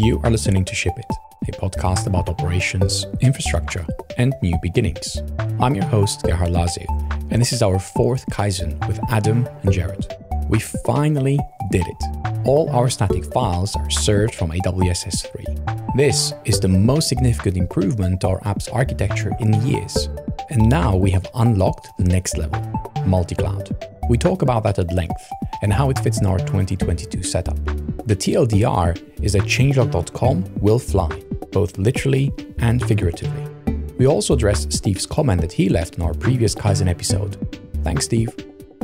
You are listening to Ship It, a podcast about operations, infrastructure, and new beginnings. I'm your host, Gerhard Lazu, and this is our fourth Kaizen with Adam and Jared. We finally did it. All our static files are served from AWS S3. This is the most significant improvement to our app's architecture in years. And now we have unlocked the next level multi cloud. We talk about that at length and how it fits in our 2022 setup. The TLDR is that changelog.com will fly, both literally and figuratively. We also address Steve's comment that he left in our previous Kaizen episode. Thanks, Steve.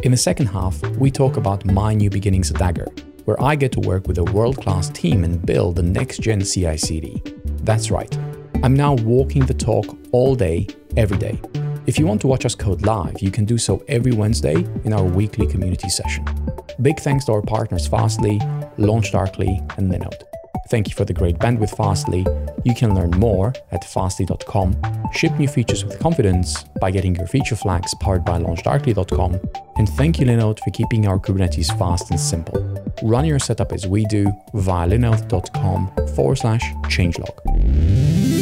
In the second half, we talk about my new beginnings at Dagger, where I get to work with a world class team and build the next gen CI CD. That's right, I'm now walking the talk all day, every day. If you want to watch us code live, you can do so every Wednesday in our weekly community session. Big thanks to our partners Fastly, LaunchDarkly, and Linode. Thank you for the great bandwidth, Fastly. You can learn more at fastly.com. Ship new features with confidence by getting your feature flags powered by launchdarkly.com. And thank you, Linode, for keeping our Kubernetes fast and simple. Run your setup as we do via linode.com forward slash changelog.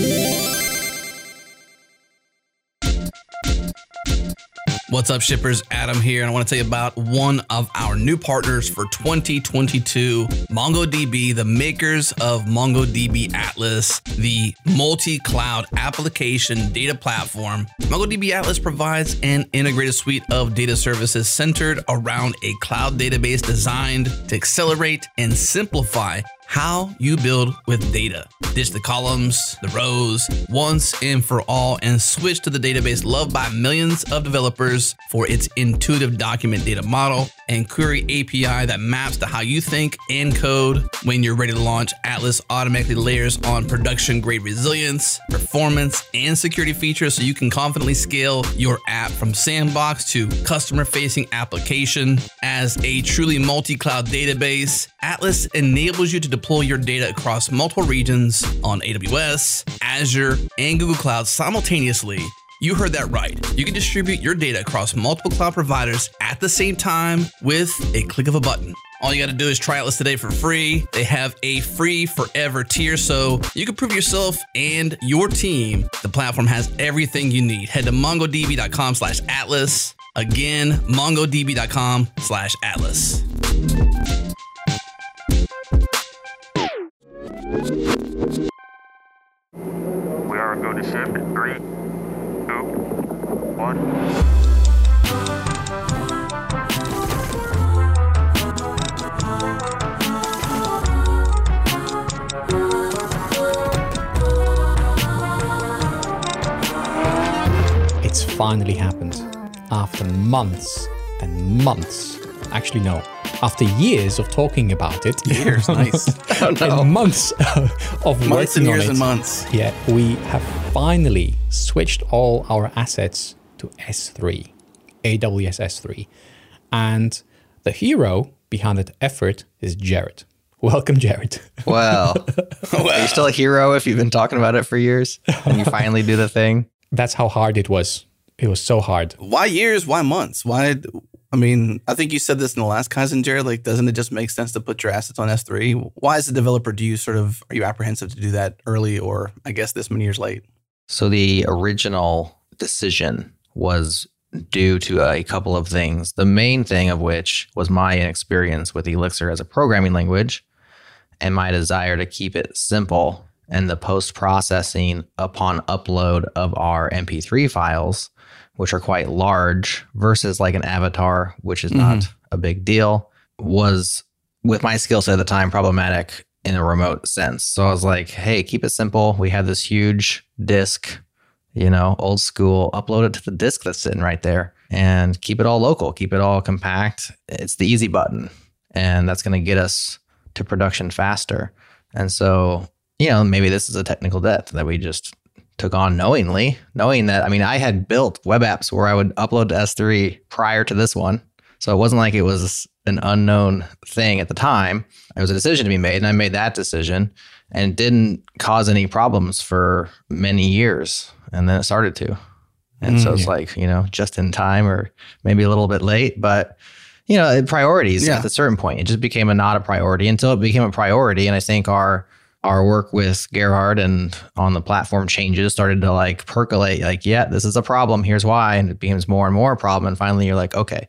What's up, shippers? Adam here, and I want to tell you about one of our new partners for 2022 MongoDB, the makers of MongoDB Atlas, the multi cloud application data platform. MongoDB Atlas provides an integrated suite of data services centered around a cloud database designed to accelerate and simplify how you build with data. Ditch the columns, the rows, once and for all, and switch to the database loved by millions of developers for its intuitive document data model and query API that maps to how you think and code. When you're ready to launch, Atlas automatically layers on production grade resilience, performance, and security features so you can confidently scale your app from sandbox to customer facing application. As a truly multi cloud database, Atlas enables you to deploy your data across multiple regions on AWS, Azure, and Google Cloud simultaneously you heard that right. You can distribute your data across multiple cloud providers at the same time with a click of a button. All you got to do is try Atlas today for free. They have a free forever tier, so you can prove yourself and your team. The platform has everything you need. Head to mongodb.com slash atlas. Again, mongodb.com slash atlas. We are going to ship in finally happened. After months and months. Actually, no. After years of talking about it. Years, nice. Oh, no. and months uh, of Months working and on years it. and months. Yeah, we have finally switched all our assets to S3, AWS S3. And the hero behind that effort is Jared. Welcome, Jared. Well, are you still a hero if you've been talking about it for years and you finally do the thing? That's how hard it was. It was so hard. Why years? Why months? Why? I mean, I think you said this in the last Kaizen, Jared. Like, doesn't it just make sense to put your assets on S3? Why, as a developer, do you sort of are you apprehensive to do that early, or I guess this many years late? So the original decision was due to a couple of things. The main thing of which was my inexperience with Elixir as a programming language and my desire to keep it simple and the post processing upon upload of our MP3 files, which are quite large, versus like an avatar, which is not mm-hmm. a big deal, was with my skill set at the time problematic in a remote sense. So I was like, hey, keep it simple. We have this huge disk, you know, old school, upload it to the disk that's sitting right there and keep it all local, keep it all compact. It's the easy button. And that's going to get us to production faster. And so, you know, maybe this is a technical debt that we just took on knowingly, knowing that, I mean, I had built web apps where I would upload to S3 prior to this one. So it wasn't like it was an unknown thing at the time. It was a decision to be made, and I made that decision and it didn't cause any problems for many years. And then it started to. And so it's mm. like, you know, just in time or maybe a little bit late, but you know, priorities Yeah. at a certain point. It just became a not a priority until it became a priority. And I think our our work with Gerhard and on the platform changes started to like percolate like, yeah, this is a problem. Here's why. And it becomes more and more a problem. And finally you're like, okay,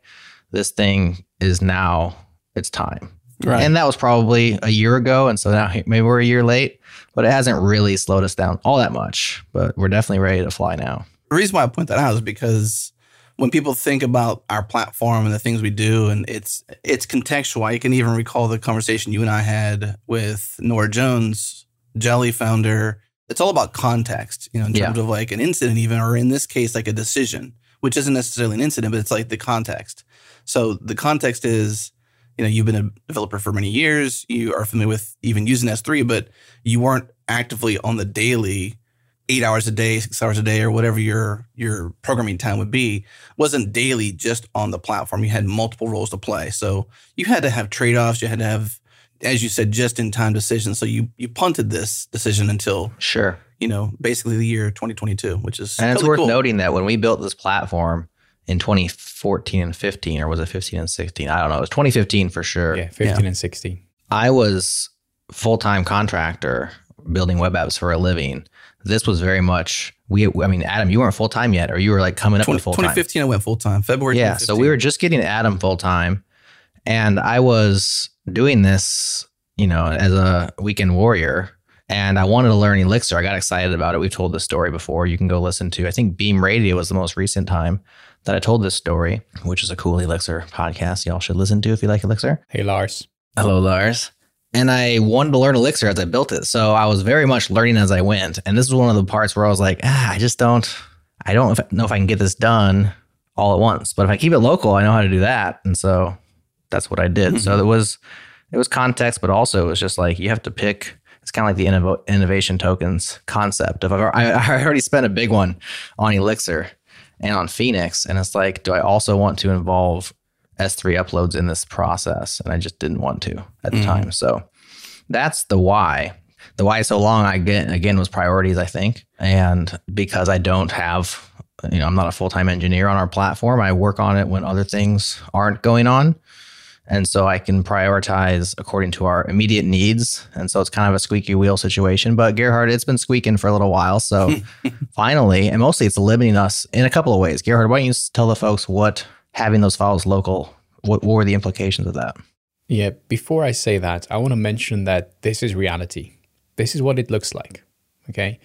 this thing is now it's time. Right. And that was probably a year ago. And so now maybe we're a year late, but it hasn't really slowed us down all that much. But we're definitely ready to fly now. The reason why I point that out is because when people think about our platform and the things we do, and it's it's contextual. I can even recall the conversation you and I had with Nora Jones, Jeli founder. It's all about context, you know, in Yeah. terms of like an incident, even, or in this case, like a decision, which isn't necessarily an incident, but it's like the context. So the context is, you know, you've been a developer for many years. You are familiar with even using S3, but you weren't actively on the daily eight hours a day, six hours a day, or whatever your your programming time would be, wasn't daily just on the platform. You had multiple roles to play. So you had to have trade-offs. You had to have, as you said, just in time decisions. So you you punted this decision until, Sure. you know, basically the year 2022, which is And it's worth cool. noting that when we built this platform in 2014 and 15, or was it 15 and 16? I don't know. It was 2015 for sure. Yeah, 15 and 16. I was full time contractor building web apps for a living. This was very much we. I mean, Adam, you weren't full time yet, or you were like coming up 20, with full time. 2015, I went full time. February. Yeah, so we were just getting Adam full time, and I was doing this, you know, as a weekend warrior, and I wanted to learn Elixir. I got excited about it. We've told this story before. You can go listen to. I think Beam Radio was the most recent time that I told this story, which is a cool Elixir podcast. Y'all should listen to if you like Elixir. Hey, Lars. Hello, Lars. And I wanted to learn Elixir as I built it. So I was very much learning as I went. And this was one of the parts where I was like, ah, I just don't, I don't know if I can get this done all at once. But if I keep it local, I know how to do that. And so that's what I did. So it was, it was context, but also it was just like you have to pick. It's kind of like the innovo- innovation tokens concept of I've, I I already spent a big one on Elixir and on Phoenix, and it's like, do I also want to involve S3 uploads in this process? And I just didn't want to at the mm-hmm. time. So that's the why. The why so long I get again was priorities, I think. And because I don't have, you know, I'm not a full time engineer on our platform, I work on it when other things aren't going on. And so I can prioritize according to our immediate needs. And so it's kind of a squeaky wheel situation. But Gerhard, it's been squeaking for a little while. So finally, and mostly it's limiting us in a couple of ways. Gerhard, why don't you tell the folks what having those files local, what, what were the implications of that? Yeah, before I say that, I want to mention that this is reality. This is what it looks like. Okay.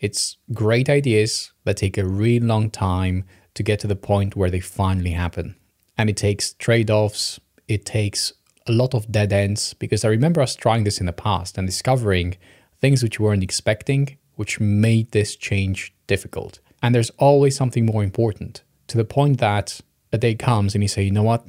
It's great ideas that take a really long time to get to the point where they finally happen. And it takes trade offs, it takes a lot of dead ends because I remember us trying this in the past and discovering things which we weren't expecting, which made this change difficult. And there's always something more important to the point that a day comes and you say, you know what?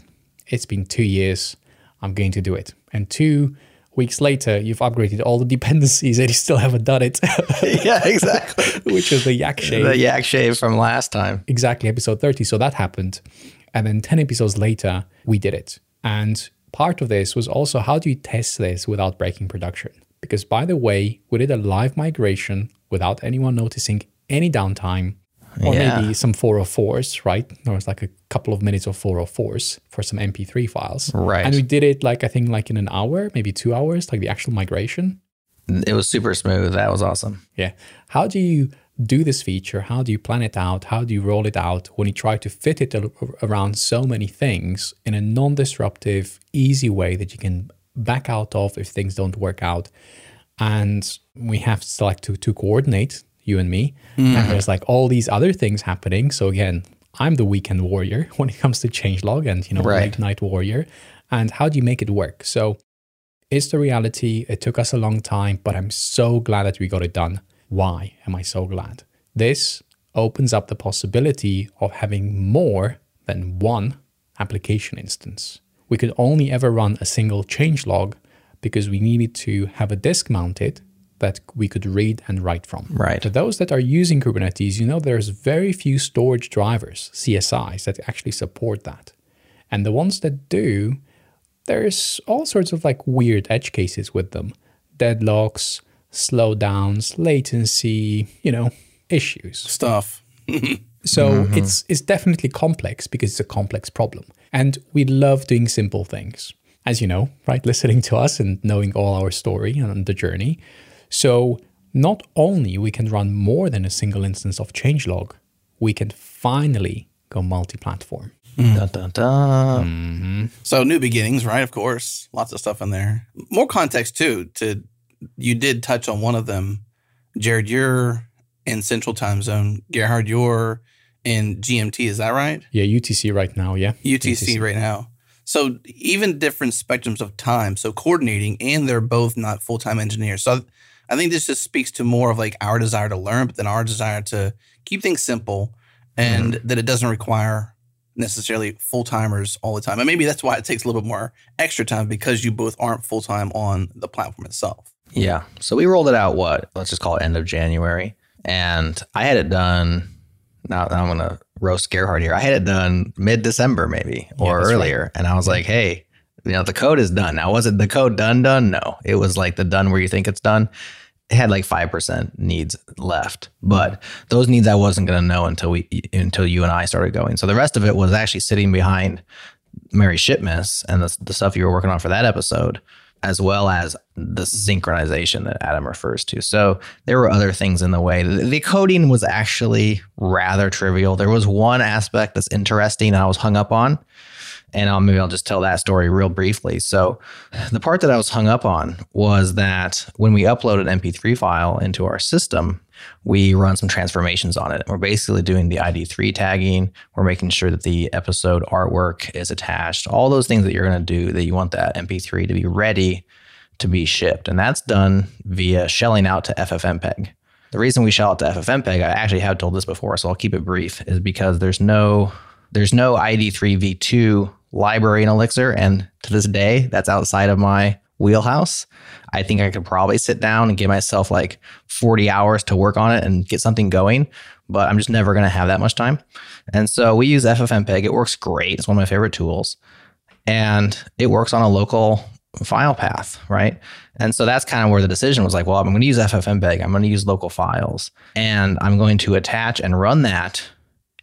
It's been two years. I'm going to do it. And two weeks later, you've upgraded all the dependencies and you still haven't done it, yeah, exactly. which is the yak shave. the yak shave from last time. exactly episode 30. So that happened. And then 10 episodes later, we did it. And part of this was also how do you test this without breaking production? Because by the way, we did a live migration without anyone noticing any downtime or Yeah. maybe some 404s, right? There was like a couple of minutes of 404s for some MP3 files. Right. And we did it like, I think, like in an hour, maybe two hours, like the actual migration. It was super smooth. That was awesome. Yeah. How do you do this feature? How do you plan it out? How do you roll it out when you try to fit it around so many things in a non disruptive, easy way that you can back out of if things don't work out? And we have to like to, to coordinate, you and me. And mm-hmm. there's like all these other things happening. So again, I'm the weekend warrior when it comes to changelog and, you know, Right. late night warrior. And how do you make it work? So it's the reality. It took us a long time, but I'm so glad that we got it done. Why am I so glad? This opens up the possibility of having more than one application instance. We could only ever run a single changelog because we needed to have a disk mounted that we could read and write from. Right. For those that are using Kubernetes, you know there's very few storage drivers, CSIs, that actually support that. And the ones that do, there's all sorts of like weird edge cases with them deadlocks, slowdowns, latency, you know, issues. stuff. So mm-hmm. it's it's definitely complex because it's a complex problem. And we love doing simple things. As you know, right? Listening to us and knowing all our story and the journey. So not only we can run more than a single instance of changelog, we can finally go multi-platform. Mm. Dun, dun, dun. Mm-hmm. So new beginnings, right? Of course, lots of stuff in there. More context too. To you did touch on one of them, Jared. You're in Central Time Zone. Gerhard, you're in GMT. Is that right? Yeah, UTC right now, yeah. UTC right now. So even different spectrums of time. So coordinating, and they're both not full time engineers. So I think this just speaks to more of like our desire to learn, but then our desire to keep things simple, and mm-hmm. that it doesn't require necessarily full timers all the time. And maybe that's why it takes a little bit more extra time because you both aren't full time on the platform itself. Yeah. So we rolled it out, what? Let's just call it end of January. And I had it done. Now, now I'm going to roast Gerhard here. I had it done mid December, maybe, or right. earlier. And I was like, hey, you know, the code is done. Now, was it the code done, done? No. It was like the done where you think it's done. It had like 5% needs left. But those needs I wasn't going to know until we, until you and I started going. So the rest of it was actually sitting behind Merry Shipmas and the, the stuff you were working on for that episode, as well as the synchronization that Adam refers to. So there were other things in the way. The, the coding was actually rather trivial. There was one aspect that's interesting I was hung up on. And I'll, maybe I'll just tell that story real briefly. So, the part that I was hung up on was that when we upload an MP3 file into our system, we run some transformations on it. We're basically doing the ID3 tagging. We're making sure that the episode artwork is attached, all those things that you're going to do that you want that MP3 to be ready to be shipped. And that's done via shelling out to FFmpeg. The reason we shell out to FFmpeg, I actually have told this before, so I'll keep it brief, is because there's no there's no ID3 v2 library in Elixir, and to this day, that's outside of my wheelhouse. I think I could probably sit down and give myself like 40 hours to work on it and get something going, but I'm just never going to have that much time. And so we use FFmpeg. It works great. It's one of my favorite tools. And it works on a local file path, right? And so that's kind of where the decision was like, well, I'm going to use FFmpeg. I'm going to use local files and I'm going to attach and run that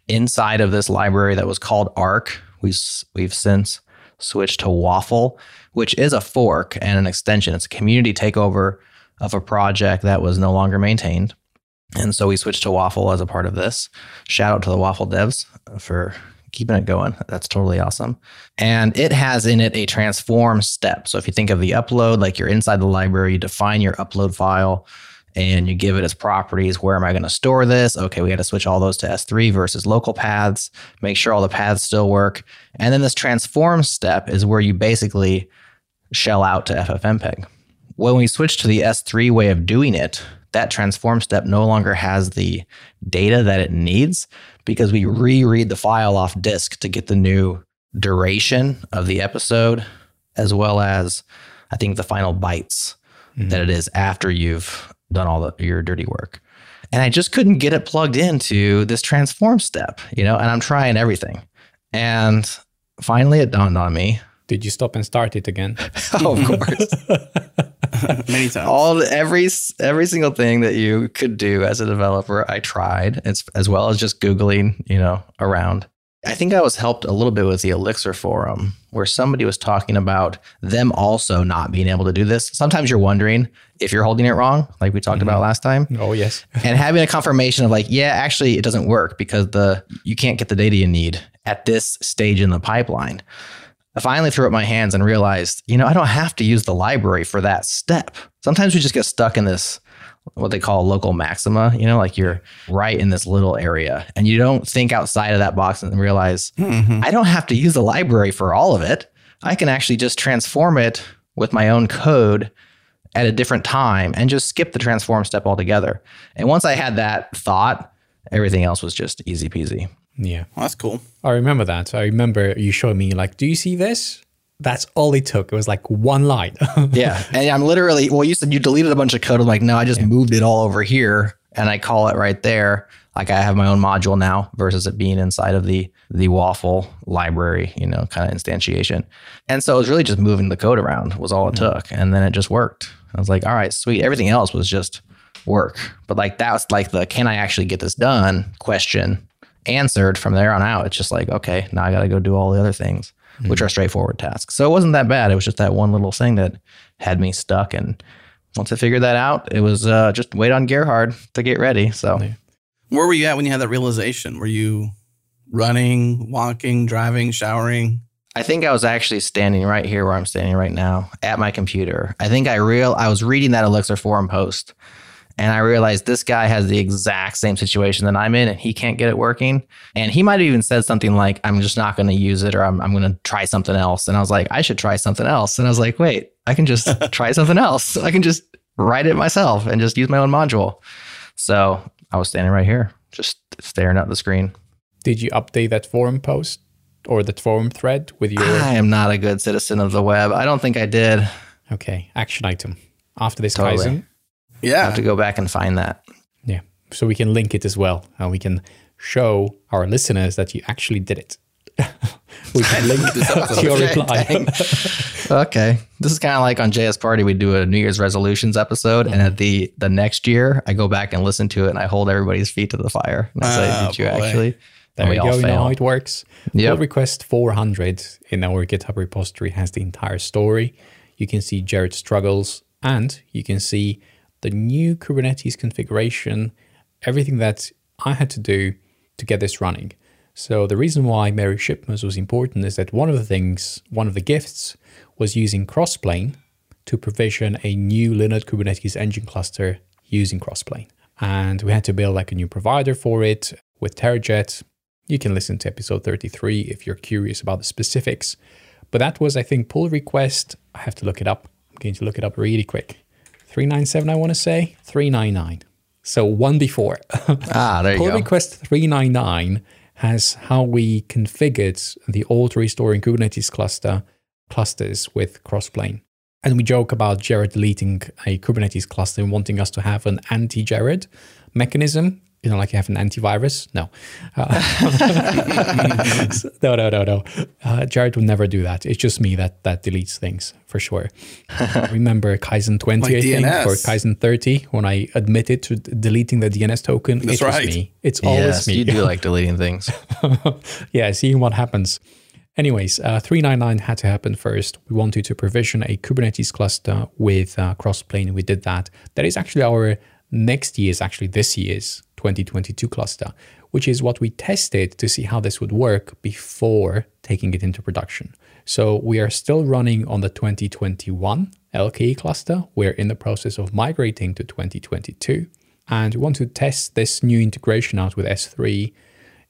inside of this library that was called Arc. We've, we've since switched to Waffle, which is a fork and an extension. It's a community takeover of a project that was no longer maintained. And so we switched to Waffle as a part of this. Shout out to the Waffle devs for keeping it going. That's totally awesome. And it has in it a transform step. So if you think of the upload, like you're inside the library, you define your upload file and you give it its properties. Where am I going to store this? Okay, we got to switch all those to S3 versus local paths, make sure all the paths still work. And then this transform step is where you basically shell out to FFmpeg. When we switch to the S3 way of doing it, that transform step no longer has the data that it needs because we reread the file off disk to get the new duration of the episode, as well as I think the final bytes mm-hmm. that it is after you've done all the, your dirty work. And I just couldn't get it plugged into this transform step, you know, and I'm trying everything. And finally it dawned on me. Did you stop and start it again? Oh, of course. Many times. all every every single thing that you could do as a developer i tried it's as well as just googling you know around i think i was helped a little bit with the elixir forum where somebody was talking about them also not being able to do this sometimes you're wondering if you're holding it wrong like we talked about mm-hmm. last time oh, yes. and having a confirmation of like yeah actually it doesn't work because the you can't get the data you need at this stage in the pipeline I finally threw up my hands and realized, you know, I don't have to use the library for that step. Sometimes we just get stuck in this, what they call local maxima, you know, like you're right in this little area and you don't think outside of that box and realize, mm-hmm. I don't have to use the library for all of it. I can actually just transform it with my own code at a different time and just skip the transform step altogether. And once I had that thought, everything else was just easy peasy. Yeah. Well, that's cool. I remember that. I remember you showed me, like, do you see this? That's all it took. It was like one line. Yeah. And I'm literally, well, you said you deleted a bunch of code. I'm like, no, I just moved it all over here and I call it right there. Like I have my own module now versus it being inside of the the waffle library, you know, kind of instantiation. And so it was really just moving the code around was all it mm. took. And then it just worked. I was like, all right, sweet. Everything else was just work. But like that was like the can I actually get this done question answered from there on out. It's just like, okay, now I got to go do all the other things, which are straightforward tasks. So it wasn't that bad. It was just that one little thing that had me stuck and once I figured that out, it was uh, just wait on Gerhard to get ready. So Where were you at when you had that realization? Were you running, walking, driving, showering? I think I was actually standing right here where I'm standing right now at my computer. I think I real I was reading that Elixir forum post and I realized this guy has the exact same situation that I'm in and he can't get it working. And he might have even said something like, I'm just not going to use it or I'm, I'm going to try something else. And I was like, I should try something else. And I was like, wait, I can just try something else. I can just write it myself and just use my own module. So I was standing right here, just staring at the screen. Did you update that forum post or the forum thread with your I am not a good citizen of the web. I don't think I did. okay action item after this Totally. Kaizen? I Yeah. have to go back and find that. Yeah. So we can link it as well. And we can show our listeners that you actually did it. we can link this up to your Okay, reply. okay. This is kind of like on JS Party, we do a New Year's resolutions episode. And mm-hmm. at the the next year, I go back and listen to it and I hold everybody's feet to the fire. And I say, Oh, Did you boy. actually? There And we we all go. You know fail. how it works. Yep. Pull request 400 in our GitHub repository has the entire story. You can see Jared's struggles and you can see the new Kubernetes configuration, everything that I had to do to get this running. So the reason why Merry Shipmas was important is that one of the things, one of the gifts was using Crossplane to provision a new Linode Kubernetes engine cluster using Crossplane. And we had to build like a new provider for it with TerraJet. You can listen to episode 33 if you're curious about the specifics. But that was, I think, pull request. I have to look it up. I'm going to look it up really quick. 397, I want to say. 399. So one before. Ah, there you pull go. Pull request 399 has how we configured the old restoring Kubernetes cluster clusters with Crossplane. And we joke about Jared deleting a Kubernetes cluster and wanting us to have an anti-Jared mechanism. You know, like you have an antivirus. No, uh, no, no, no, no. Uh, Jared would never do that. It's just me that that deletes things for sure. Remember Kaizen 20, Like I think, DNS. or Kaizen 30, when I admitted to d- deleting the DNS token. That's it was right. me. It's always Yes, me. you do like deleting things. yeah, seeing what happens. Anyways, uh, 399 had to happen first. We wanted to provision a Kubernetes cluster with uh, Crossplane. We did that. That is actually our next year's, actually this year's 2022 cluster, which is what we tested to see how this would work before taking it into production. So we are still running on the 2021 LKE cluster. We're in the process of migrating to 2022. And we want to test this new integration out with S3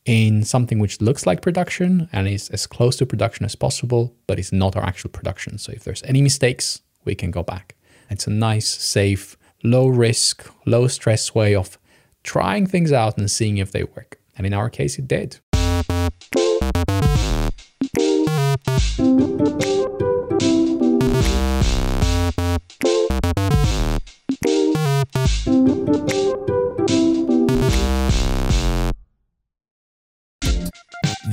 in something which looks like production and is as close to production as possible, but it's not our actual production. So if there's any mistakes, we can go back. It's a nice, safe, low risk, low stress way of trying things out and seeing if they work. And in our case, it did.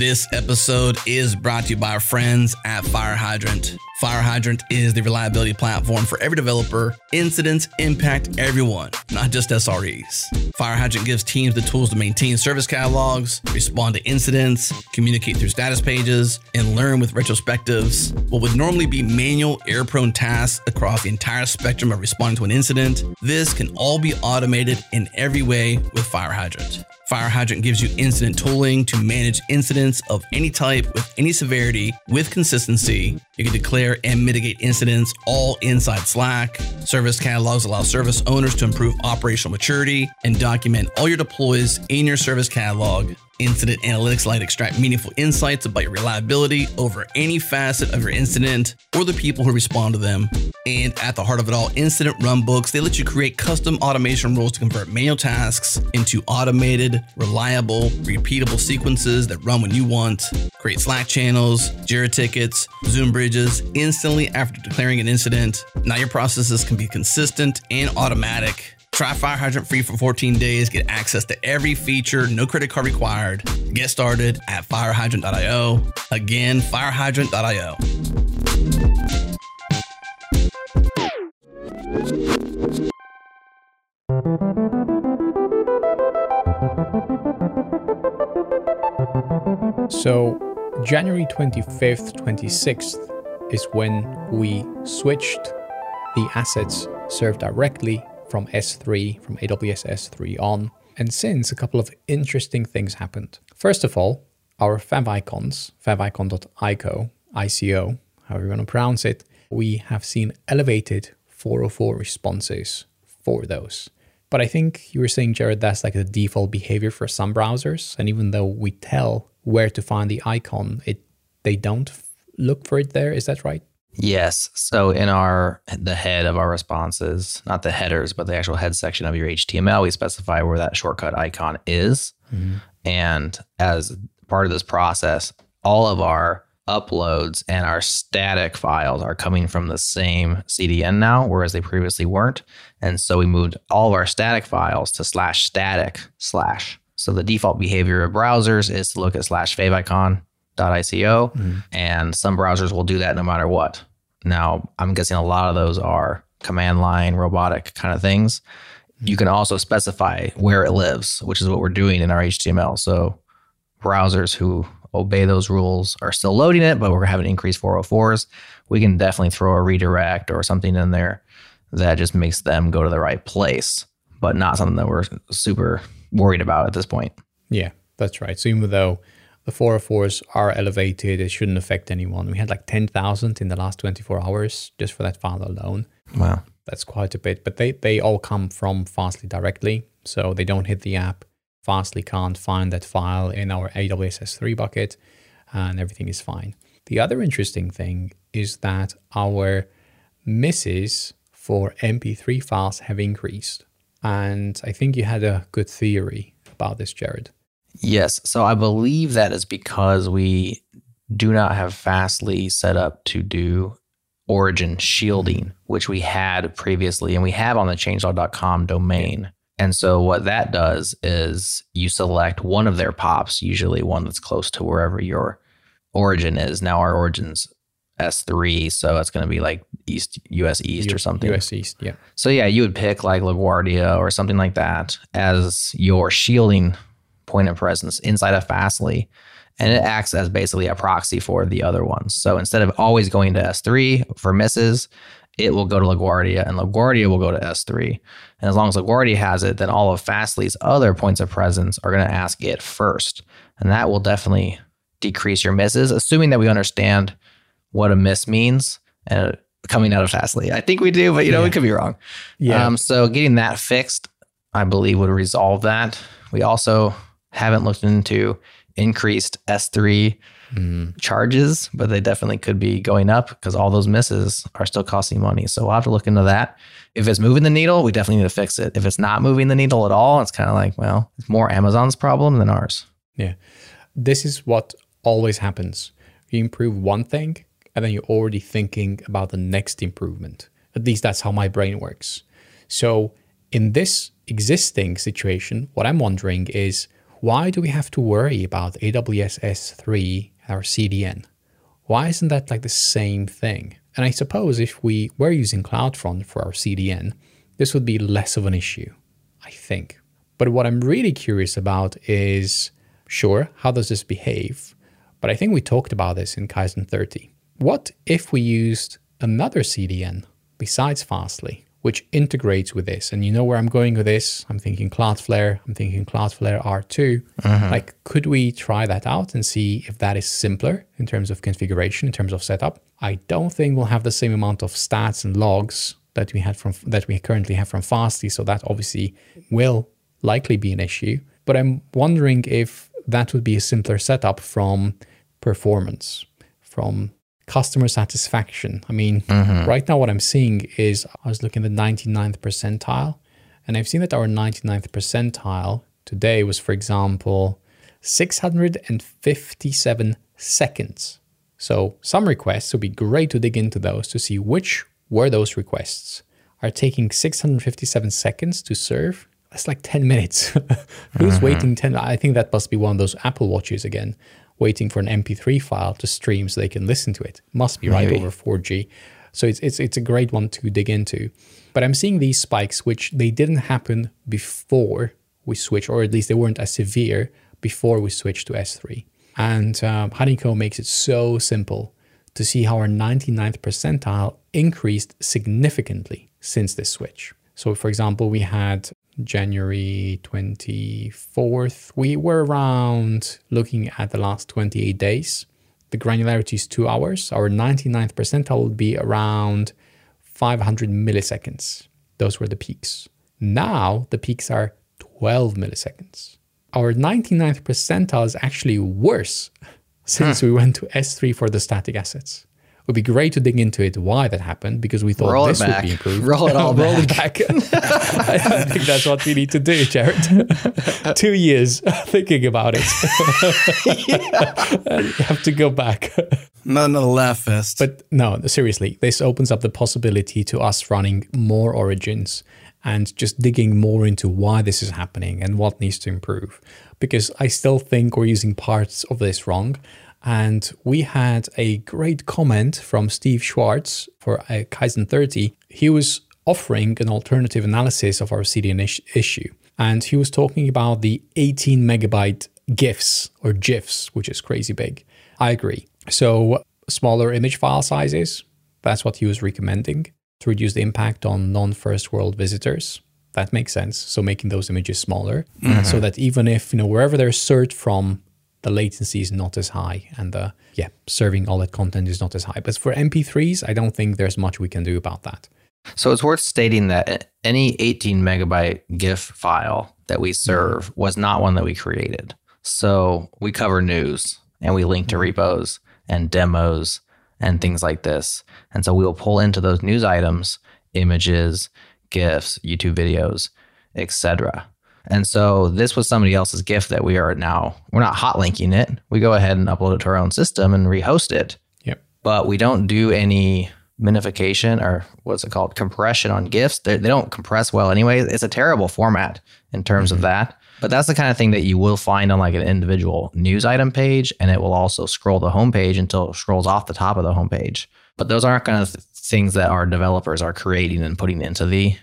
This episode is brought to you by our friends at Fire Hydrant. Fire Hydrant is the reliability platform for every developer. Incidents impact everyone, not just SREs. Fire Hydrant gives teams the tools to maintain service catalogs, respond to incidents, communicate through status pages, and learn with retrospectives. What would normally be manual, error prone tasks across the entire spectrum of responding to an incident, this can all be automated in every way with Fire Hydrant. Fire Hydrant gives you incident tooling to manage incidents of any type with any severity with consistency. You can declare and mitigate incidents all inside Slack. Service catalogs allow service owners to improve operational maturity and document all your deploys in your service catalog. Incident analytics let extract meaningful insights about your reliability over any facet of your incident or the people who respond to them. And at the heart of it all, incident runbooks, they let you create custom automation rules to convert manual tasks into automated, reliable, repeatable sequences that run when you want. Create Slack channels, Jira tickets, Zoom bridges instantly after declaring an incident. Now your processes can be consistent and automatic. Try Fire Hydrant free for 14 days. Get access to every feature, no credit card required. Get started at firehydrant.io. Again, firehydrant.io. So, January 25th, 26th is when we switched the assets served directly from S3, from AWS S3 on. And since a couple of interesting things happened. First of all, our favicons, favicon.ico, ICO, however you want to pronounce it, we have seen elevated 404 responses for those. But I think you were saying, Jared, that's like the default behavior for some browsers. And even though we tell where to find the icon, it they don't look for it there. Is that right? Yes. So in our the head of our responses, not the headers, but the actual head section of your HTML, we specify where that shortcut icon is. Mm-hmm. And as part of this process, all of our uploads and our static files are coming from the same CDN now, whereas they previously weren't. And so we moved all of our static files to slash static slash. So the default behavior of browsers is to look at slash favicon .ico, mm-hmm. and some browsers will do that no matter what. Now, I'm guessing a lot of those are command line robotic kind of things. Mm-hmm. You can also specify where it lives, which is what we're doing in our HTML. So browsers who obey those rules are still loading it, but we're having increased 404s. We can definitely throw a redirect or something in there that just makes them go to the right place, but not something that we're super worried about at this point. Yeah, that's right. So even though the 404s are elevated. It shouldn't affect anyone. We had like 10,000 in the last 24 hours just for that file alone. Wow. That's quite a bit. But they, they all come from Fastly directly. So they don't hit the app. Fastly can't find that file in our AWS S3 bucket and everything is fine. The other interesting thing is that our misses for MP3 files have increased. And I think you had a good theory about this, Jared. Yes. So I believe that is because we do not have Fastly set up to do origin shielding, which we had previously and we have on the changelog.com domain. And so what that does is you select one of their pops, usually one that's close to wherever your origin is. Now our origin's S3, so it's going to be like East US East U- or something. US East, yeah. So yeah, you would pick like LaGuardia or something like that as your shielding point of presence inside of Fastly. And it acts as basically a proxy for the other ones. So instead of always going to S3 for misses, it will go to LaGuardia and LaGuardia will go to S3. And as long as LaGuardia has it, then all of Fastly's other points of presence are going to ask it first. And that will definitely decrease your misses, assuming that we understand what a miss means and coming out of Fastly. I think we do, but you know, yeah. we could be wrong. Yeah. Um, so getting that fixed, I believe, would resolve that. We also haven't looked into increased S3 mm. charges, but they definitely could be going up because all those misses are still costing money. So we'll have to look into that. If it's moving the needle, we definitely need to fix it. If it's not moving the needle at all, it's kind of like, well, it's more Amazon's problem than ours. Yeah. This is what always happens. You improve one thing, and then you're already thinking about the next improvement. At least that's how my brain works. So, in this existing situation, what I'm wondering is why do we have to worry about AWS S3, or CDN? Why isn't that like the same thing? And I suppose if we were using CloudFront for our CDN, this would be less of an issue, I think. But what I'm really curious about is sure, how does this behave? But I think we talked about this in Kaizen 30. What if we used another CDN besides Fastly? Which integrates with this. And you know where I'm going with this? I'm thinking Cloudflare, I'm thinking Cloudflare R2. Uh-huh. Like, could we try that out and see if that is simpler in terms of configuration, in terms of setup? I don't think we'll have the same amount of stats and logs that we had from that we currently have from Fastly. So that obviously will likely be an issue. But I'm wondering if that would be a simpler setup from performance, from customer satisfaction. I mean, mm-hmm. right now, what I'm seeing is I was looking at the 99th percentile, and I've seen that our 99th percentile today was, for example, 657 seconds. So, some requests would be great to dig into those to see which were those requests. Are taking 657 seconds to serve? That's like 10 minutes. Who's mm-hmm. waiting 10? I think that must be one of those Apple Watches again waiting for an MP3 file to stream so they can listen to it. Must be right over 4G. So it's, it's, it's a great one to dig into. But I'm seeing these spikes, which they didn't happen before we switched, or at least they weren't as severe before we switched to S3. And um, Honeycomb makes it so simple to see how our 99th percentile increased significantly since this switch. So, for example, we had January 24th, we were around looking at the last 28 days. The granularity is two hours. Our 99th percentile would be around 500 milliseconds. Those were the peaks. Now the peaks are 12 milliseconds. Our 99th percentile is actually worse since hmm. we went to S3 for the static assets. It would be great to dig into it why that happened because we thought Roll this would be improved. Roll it all Roll it back. I think that's what we need to do, Jared. Two years thinking about it. you have to go back. Not another laugh fest. But no, seriously, this opens up the possibility to us running more origins and just digging more into why this is happening and what needs to improve. Because I still think we're using parts of this wrong. And we had a great comment from Steve Schwartz for uh, Kaizen 30. He was offering an alternative analysis of our CDN is- issue. And he was talking about the 18 megabyte GIFs or GIFs, which is crazy big. I agree. So, smaller image file sizes, that's what he was recommending to reduce the impact on non first world visitors. That makes sense. So, making those images smaller so that even if, you know, wherever they're served from, the latency is not as high and the, yeah, serving all that content is not as high. But for MP3s, I don't think there's much we can do about that. So it's worth stating that any 18 megabyte GIF file that we mm-hmm. serve was not one that we created. So we cover news and we link to mm-hmm. repos and demos and things like this. And so we will pull into those news items images, GIFs, YouTube videos, etc. And so this was somebody else's GIF that we are now, we're not hot linking it. We go ahead and upload it to our own system and rehost it. Yep. but we don't do any minification or what's it called? Compression on gifs they, they don't compress well anyway. It's a terrible format in terms of mm-hmm. that. But that's the kind of thing that you will find on like an individual news item page and it will also scroll the homepage until it scrolls off the top of the homepage but those aren't kind of th- things that our developers are creating and putting into the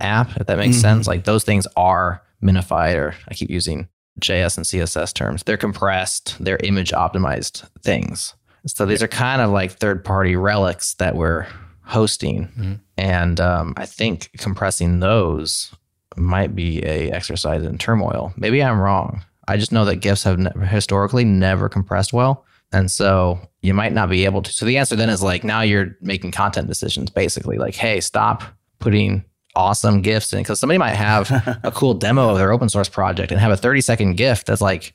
app if that makes mm-hmm. sense. Like those things are minified or i keep using js and css terms they're compressed they're image optimized things so these are kind of like third party relics that we're hosting. And um, I think compressing those might be a exercise in turmoil. Maybe I'm wrong. I just know that GIFs have ne- historically never compressed well. And so you might not be able to. So the answer then is like now you're making content decisions basically like, hey, stop putting awesome gifts. in because somebody might have a cool demo of their open source project and have a 30 second gift that's like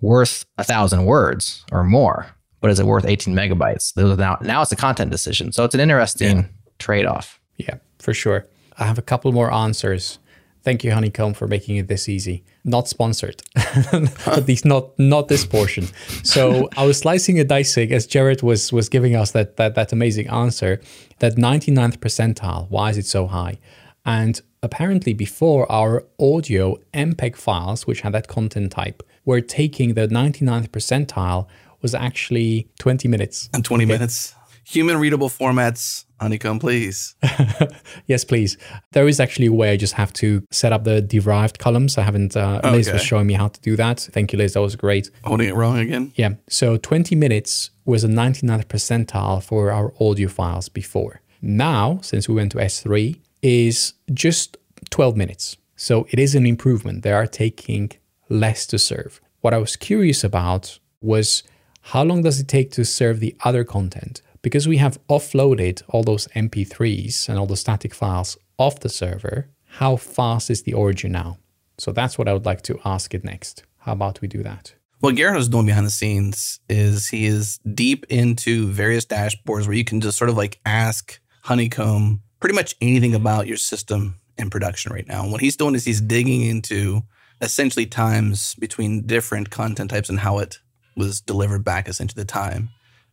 worth a thousand words or more but is it worth 18 megabytes? Those are now now it's a content decision. So it's an interesting trade off. Yeah, for sure. I have a couple more answers. Thank you, Honeycomb, for making it this easy. Not sponsored, at least not not this portion. So I was slicing and dicing as Jared was was giving us that that that amazing answer. That 99th percentile. Why is it so high? And apparently, before our audio MPEG files, which had that content type, were taking the 99th percentile was actually 20 minutes. And 20 minutes. Human readable formats, Honeycomb, please. Yes, please. There is actually a way I just have to set up the derived columns. I haven't, uh, Liz was showing me how to do that. Thank you, Liz. That was great. Holding it wrong again. Yeah. So 20 minutes was a 99th percentile for our audio files before. Now, since we went to S3, is just 12 minutes. So it is an improvement. They are taking less to serve. What I was curious about was how long does it take to serve the other content? Because we have offloaded all those MP3s and all the static files off the server, how fast is the origin now? So that's what I would like to ask it next. How about we do that? What Gerhard is doing behind the scenes is he is deep into various dashboards where you can just sort of like ask Honeycomb pretty much anything about your system in production right now. And what he's doing is he's digging into essentially times between different content types and how it was delivered back essentially the time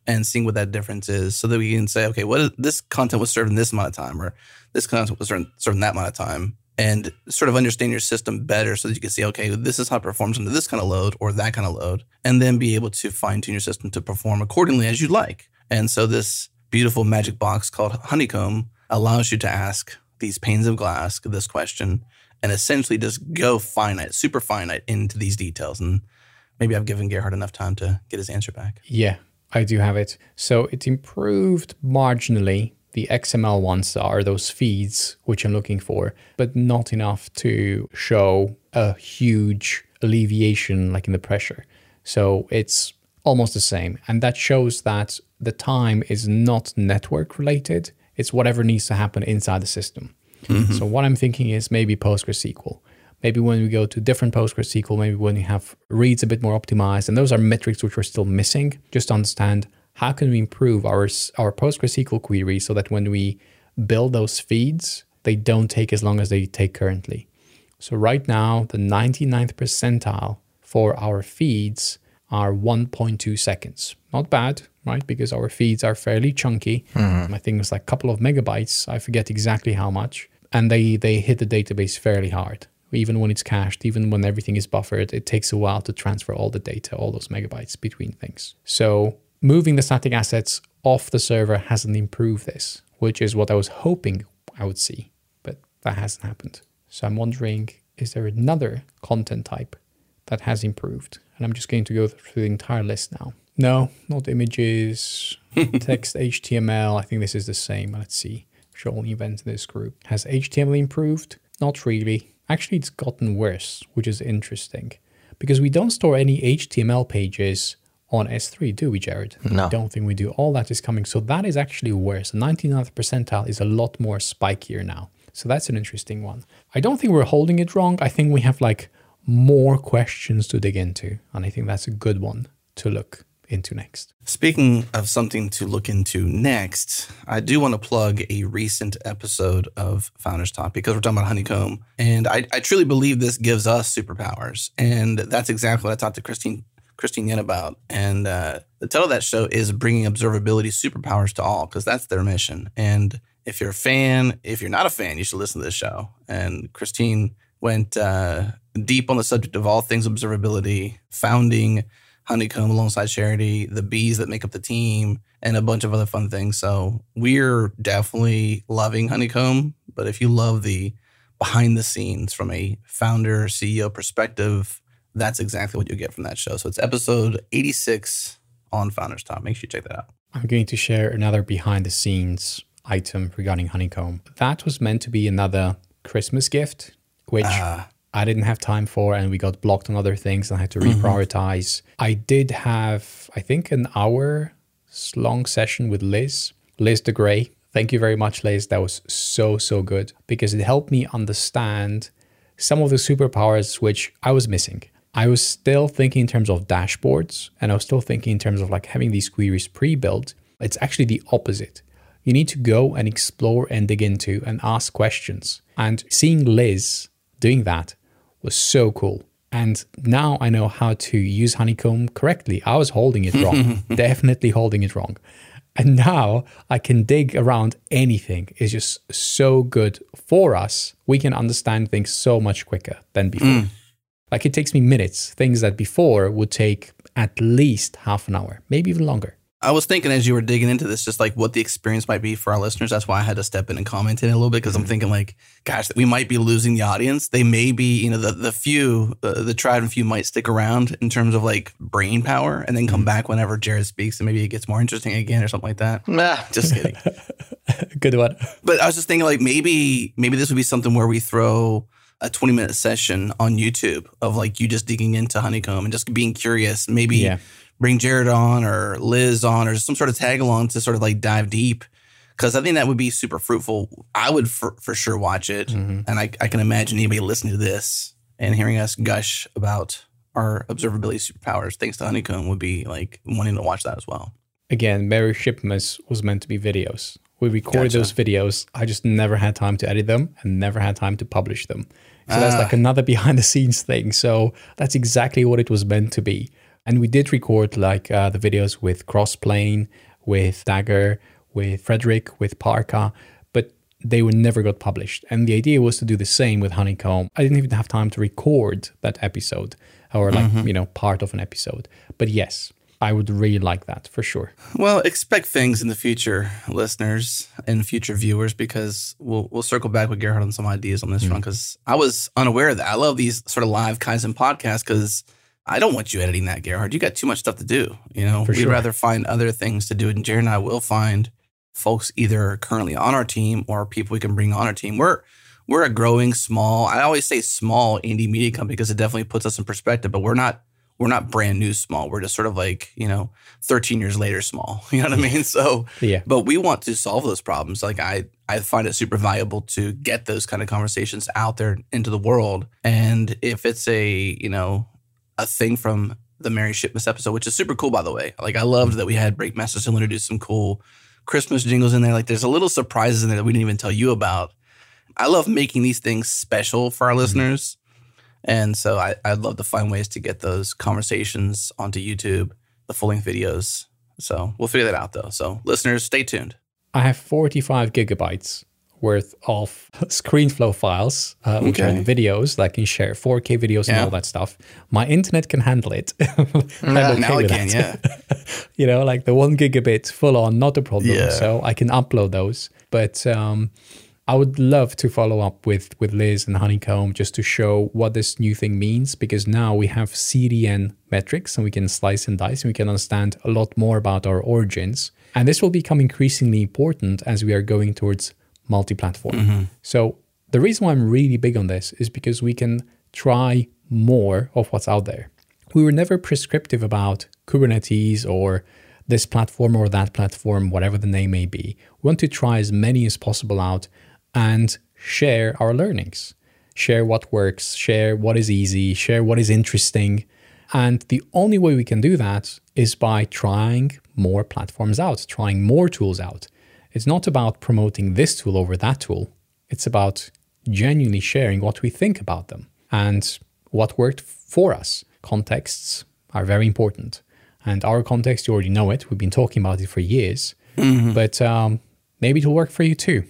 and seeing what that difference is so that we can say, okay, what is, this content was served in this amount of time or this content was served, served in that amount of time and sort of understand your system better so that you can see, okay, this is how it performs under this kind of load or that kind of load, and then be able to fine tune your system to perform accordingly as you like. And so this beautiful magic box called Honeycomb allows you to ask these panes of glass this question and essentially just go finite, super finite into these details. And maybe I've given Gerhard enough time to get his answer back. Yeah, I do have it. So it improved marginally. The XML ones are those feeds which I'm looking for, but not enough to show a huge alleviation like in the pressure. So it's almost the same. And that shows that the time is not network related, it's whatever needs to happen inside the system. Mm-hmm. So what I'm thinking is maybe PostgreSQL. Maybe when we go to different PostgreSQL, maybe when we have reads a bit more optimized, and those are metrics which we're still missing. Just to understand how can we improve our our PostgreSQL query so that when we build those feeds, they don't take as long as they take currently. So right now, the 99th percentile for our feeds are 1.2 seconds. Not bad, right? Because our feeds are fairly chunky. Mm-hmm. I think it's like a couple of megabytes. I forget exactly how much. And they, they hit the database fairly hard. Even when it's cached, even when everything is buffered, it takes a while to transfer all the data, all those megabytes between things. So moving the static assets off the server hasn't improved this, which is what I was hoping I would see, but that hasn't happened. So I'm wondering, is there another content type that has improved? And I'm just going to go through the entire list now. No, not images, text, HTML. I think this is the same. Let's see. Show only events in this group. Has HTML improved? Not really. Actually, it's gotten worse, which is interesting because we don't store any HTML pages on S3, do we, Jared? No. I don't think we do. All that is coming. So that is actually worse. The 99th percentile is a lot more spikier now. So that's an interesting one. I don't think we're holding it wrong. I think we have like more questions to dig into. And I think that's a good one to look into next. Speaking of something to look into next, I do want to plug a recent episode of Founders Talk because we're talking about honeycomb. And I, I truly believe this gives us superpowers. And that's exactly what I talked to Christine Christine Yen about. And uh, the title of that show is Bringing Observability Superpowers to All because that's their mission. And if you're a fan, if you're not a fan, you should listen to this show. And Christine went uh, deep on the subject of all things observability, founding Honeycomb alongside Charity, the bees that make up the team, and a bunch of other fun things. So we're definitely loving Honeycomb. But if you love the behind the scenes from a founder, CEO perspective, that's exactly what you get from that show. So it's episode 86 on Founders Talk. Make sure you check that out. I'm going to share another behind the scenes item regarding Honeycomb. That was meant to be another Christmas gift, which Ah. I didn't have time for, and we got blocked on other things and I had to mm-hmm. reprioritize. I did have, I think, an hour long session with Liz, Liz de Grey. Thank you very much, Liz. That was so, so good because it helped me understand some of the superpowers which I was missing. I was still thinking in terms of dashboards and I was still thinking in terms of like having these queries pre built. It's actually the opposite. You need to go and explore and dig into and ask questions. And seeing Liz doing that was so cool. And now I know how to use Honeycomb correctly. I was holding it wrong, definitely holding it wrong. And now I can dig around anything. It's just so good for us. We can understand things so much quicker than before. Mm. Like it takes me minutes, things that before would take at least half an hour, maybe even longer. I was thinking as you were digging into this, just like what the experience might be for our listeners. That's why I had to step in and comment in a little bit because I'm mm-hmm. thinking like, gosh, we might be losing the audience. They may be, you know, the the few, the, the tried and few might stick around in terms of like brain power, and then come mm-hmm. back whenever Jared speaks, and maybe it gets more interesting again or something like that. Nah, Just kidding. Good one. but I was just thinking like maybe maybe this would be something where we throw a 20 minute session on YouTube of like you just digging into honeycomb and just being curious. Maybe Yeah. Bring Jared on or Liz on or some sort of tag along to sort of like dive deep. Cause I think that would be super fruitful. I would for, for sure watch it. Mm-hmm. And I, I can imagine anybody listening to this and hearing us gush about our observability superpowers thanks to Honeycomb would be like wanting to watch that as well. Again, Merry Shipmas was meant to be videos. We recorded those videos. I just never had time to edit them and never had time to publish them. So that's ah. like another behind the scenes thing. So that's exactly what it was meant to be. And we did record like uh, the videos with Crossplane, with Dagger, with Frederic, with Parca, but they were never got published. And the idea was to do the same with Honeycomb. I didn't even have time to record that episode or like, you know, part of an episode. But yes, I would really like that for sure. Well, expect things in the future, listeners and future viewers, because we'll we'll circle back with Gerhard on some ideas on this front. Because I was unaware of that. I love these sort of live Kaizen podcasts because I don't want you editing that, Gerhard. You got too much stuff to do. You know, For we'd sure. rather find other things to do. And Jared and I will find folks either currently on our team or people we can bring on our team. We're we're a growing small. I always say small indie media company because it definitely puts us in perspective. But we're not we're not brand new small. We're just sort of like you know, 13 years later small. You know what I mean? So Yeah. but we want to solve those problems. Like I, I find it super valuable to get those kind of conversations out there into the world. And if it's a, you know, a thing from the Merry Shipmas episode, which is super cool, by the way. Like I loved that we had Breakmaster Cylinder do some cool Christmas jingles in there. Like there's a little surprises in there that we didn't even tell you about. I love making these things special for our mm-hmm. listeners. And so I, I'd love to find ways to get those conversations onto YouTube, the full length videos. So we'll figure that out though. So listeners, stay tuned. I have 45 gigabytes worth of ScreenFlow files, uh, which are Okay. the videos that I can share, 4K videos and all that stuff. My internet can handle it. I'm okay now with it can, that. yeah. you know, like the one gigabit full on, not a problem. Yeah. So I can upload those. But um, I would love to follow up with with Liz and Honeycomb just to show what this new thing means because now we have CDN metrics and we can slice and dice and we can understand a lot more about our origins. And this will become increasingly important as we are going towards multi-platform. Mm-hmm. So the reason why I'm really big on this is because we can try more of what's out there. We were never prescriptive about Kubernetes or this platform or that platform, whatever the name may be. We want to try as many as possible out and share our learnings, share what works, share what is easy, share what is interesting. And the only way we can do that is by trying more platforms out, trying more tools out. It's not about promoting this tool over that tool. It's about genuinely sharing what we think about them and what worked for us. Contexts are very important. And our context, you already know it. We've been talking about it for years. But um, maybe it'll work for you too.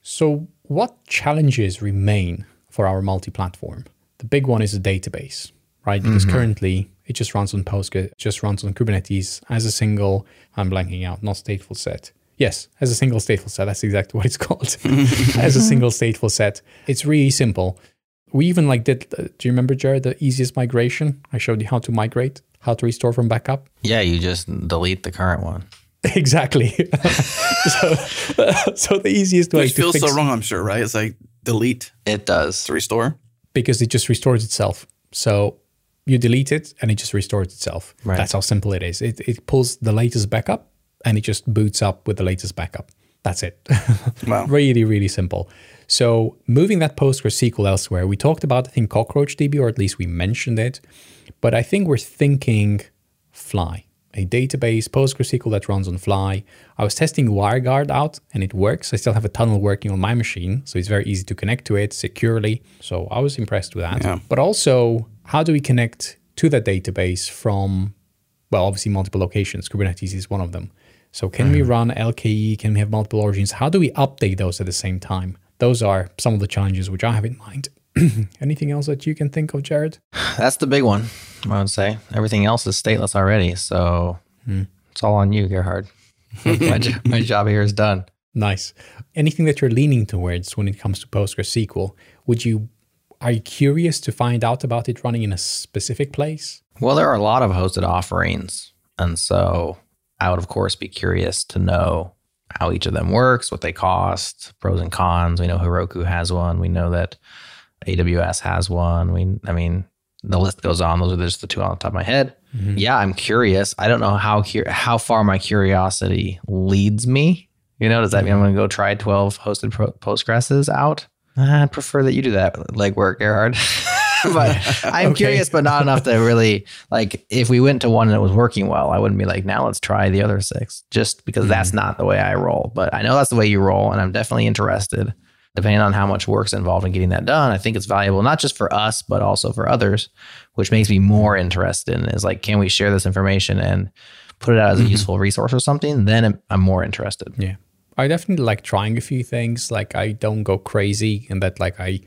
So, what challenges remain for our multi platform? The big one is the database, right? Because currently it just runs on Postgres, just runs on Kubernetes as a single, I'm blanking out, not stateful set. Yes, as a single stateful set. That's exactly what it's called. as a single stateful set. It's really simple. We even like did, uh, do you remember, Jared, the easiest migration? I showed you how to migrate, how to restore from backup. Yeah, you just delete the current one. exactly. so, so the easiest way Which to feels fix so wrong, I'm sure, right? It's like delete It does. to restore. because it just restores itself. So you delete it and it just restores itself. Right. That's how simple it is. It, it pulls the latest backup and it just boots up with the latest backup. That's it. Wow. really, really simple. So moving that PostgreSQL elsewhere, we talked about, I think, CockroachDB, or at least we mentioned it. But I think we're thinking Fly, a database, PostgreSQL that runs on Fly. I was testing WireGuard out and it works. I still have a tunnel working on my machine, so it's very easy to connect to it securely. So I was impressed with that. Yeah. But also, how do we connect to that database from, well, obviously multiple locations? Kubernetes is one of them. So can we mm-hmm. run LKE? Can we have multiple origins? How do we update those at the same time? Those are some of the challenges which I have in mind. Anything else that you can think of, Jared? That's the big one, I would say. Everything else is stateless already. So hmm. it's all on you, Gerhard. my, jo- my job here is done. Nice. Anything that you're leaning towards when it comes to PostgreSQL? Would you are you curious to find out about it running in a specific place? Well, there are a lot of hosted offerings. And so I would, of course, be curious to know how each of them works, what they cost, pros and cons. We know Heroku has one. We know that AWS has one. We, I mean, the list goes on. Those are just the two on the top of my head. Mm-hmm. Yeah, I'm curious. I don't know how cur- how far my curiosity leads me. You know, does that mean I'm going to go try 12 hosted pro- Postgres's out? Uh-huh. I'd prefer that you do that legwork, Gerhard. but I'm Okay. curious, but not enough to really like. If we went to one and it was working well, I wouldn't be like, now let's try the other six, just because that's mm-hmm. not the way I roll. But I know that's the way you roll, and I'm definitely interested. Depending on how much work's involved in getting that done, I think it's valuable not just for us, but also for others, which makes me more interested. In is like, can we share this information and put it out as a mm-hmm. useful resource or something? Then I'm- I'm more interested. Yeah. I definitely like trying a few things. Like I don't go crazy and that like I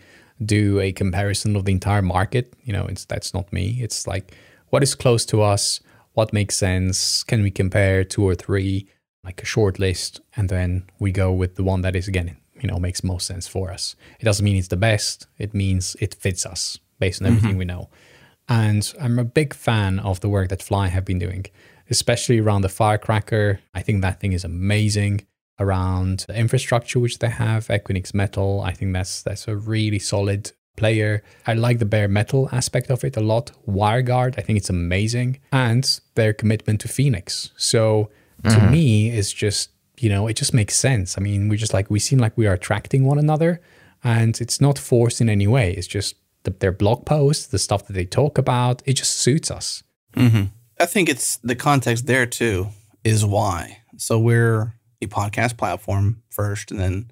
do a comparison of the entire market. You know, it's that's not me. It's like what is close to us, what makes sense, can we compare two or three, like a short list, and then we go with the one that is again, you know, makes most sense for us. It doesn't mean it's the best. It means it fits us based on everything mm-hmm. we know. And I'm a big fan of the work that Fly have been doing, especially around the Firecracker. I think that thing is amazing. Around the infrastructure which they have, Equinix Metal, I think that's that's a really solid player. I like the bare metal aspect of it a lot. WireGuard, I think it's amazing. And their commitment to Phoenix. So to mm-hmm. me, it's just, you know, it just makes sense. I mean, we just like, we seem like we are attracting one another and it's not forced in any way. It's just the, their blog posts, the stuff that they talk about, it just suits us. Mm-hmm. I think it's the context there too is why. So we're a podcast platform first, and then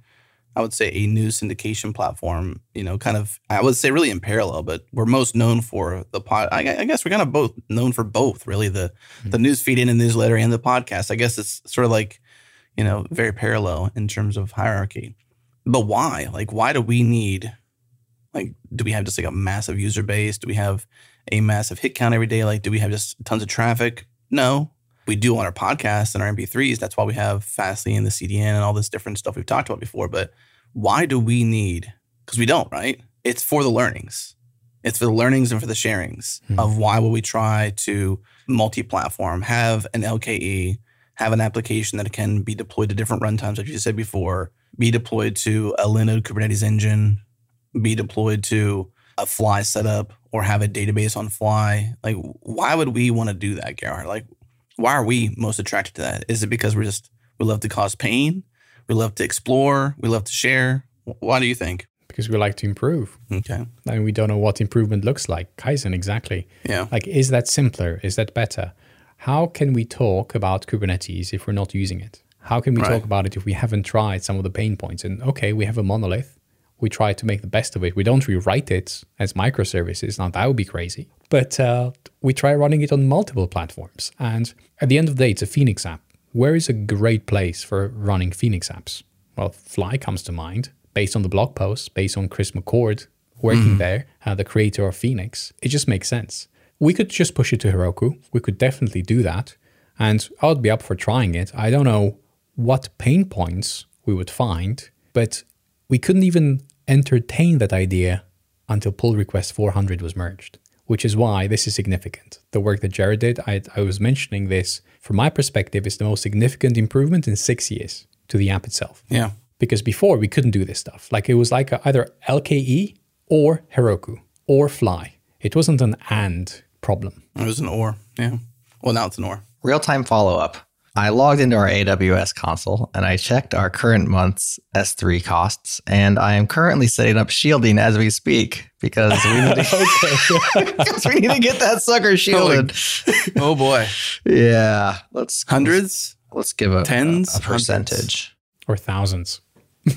I would say a news syndication platform. You know, kind of I would say really in parallel, but we're most known for the pod. I, I guess we're kind of both known for both, really the hmm. the news feed in the newsletter and the podcast. I guess it's sort of like you know very parallel in terms of hierarchy. But why? Like, why do we need? Like, do we have just like a massive user base? Do we have a massive hit count every day? Like, do we have just tons of traffic? No. We do on our podcasts and our MP3s. That's why we have Fastly and the CDN and all this different stuff we've talked about before. But why do we need? Because we don't, right? It's for the learnings. It's for the learnings and for the sharings hmm. of why would we try to multi-platform, have an LKE, have an application that can be deployed to different runtimes, like you said before, be deployed to a Linode Kubernetes engine, be deployed to a fly setup or have a database on fly. Like, why would we want to do that, Gerhard? Like, why are we most attracted to that? Is it because we're just, we love to cause pain? We love to explore? We love to share? Why do you think? Because we like to improve. Okay. And we don't know what improvement looks like. Kaizen, exactly. Yeah. Like, is that simpler? Is that better? How can we talk about Kubernetes if we're not using it? How can we Right. talk about it if we haven't tried some of the pain points? And okay, we have a monolith. We try to make the best of it. We don't rewrite it as microservices. Now, that would be crazy. But uh, we try running it on multiple platforms. And at the end of the day, it's a Phoenix app. Where is a great place for running Phoenix apps? Well, Fly comes to mind based on the blog post, based on Chris McCord working there, uh, the creator of Phoenix. It just makes sense. We could just push it to Heroku. We could definitely do that. And I would be up for trying it. I don't know what pain points we would find, but we couldn't even entertain that idea until pull request 400 was merged, which is why this is significant. The work that Jared did, I, I was mentioning this, from my perspective, is the most significant improvement in six years to the app itself. Yeah. Because before we couldn't do this stuff. Like it was like a, either LKE or Heroku or Fly. It wasn't an and problem. It was an or. Yeah. Well, now it's an or. Real time follow up. I logged into our AWS console and I checked our current month's S3 costs, and I am currently setting up shielding as we speak because we need to, because we need to get that sucker shielded. Oh boy. Yeah, let's Hundreds? let's give a Tens? a percentage. Or thousands.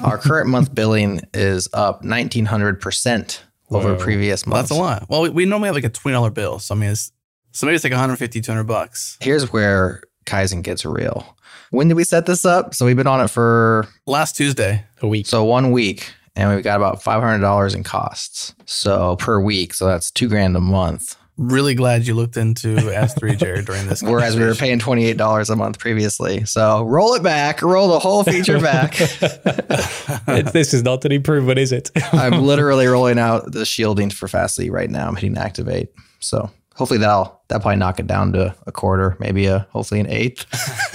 our current month billing is up nineteen hundred percent over Whoa. previous Well, months. that's a lot. Well, we, we normally have like a $20 bill. So, I mean, it's, so maybe it's like 150, 200 bucks. Here's where Kaizen gets real. When did we set this up? So we've been on it for Last Tuesday. A week. So one week, and we've got about five hundred dollars in costs. So per week, so that's two grand a month. Really glad you looked into S3, Jared, during this. Whereas we were paying twenty eight dollars a month previously. So roll it back, roll the whole feature back. It- this is not an improvement, is it? I'm literally rolling out the shielding for Fastly right now. I'm hitting activate. So hopefully that'll that'll probably knock it down to a quarter, maybe a hopefully an eighth.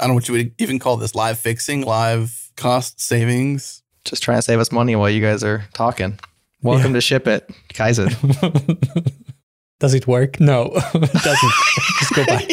I don't know what you would even call this live fixing, live cost savings. Just trying to save us money while you guys are talking. Welcome to ship it, Kaizen. Does it work? No, it doesn't. Just go back.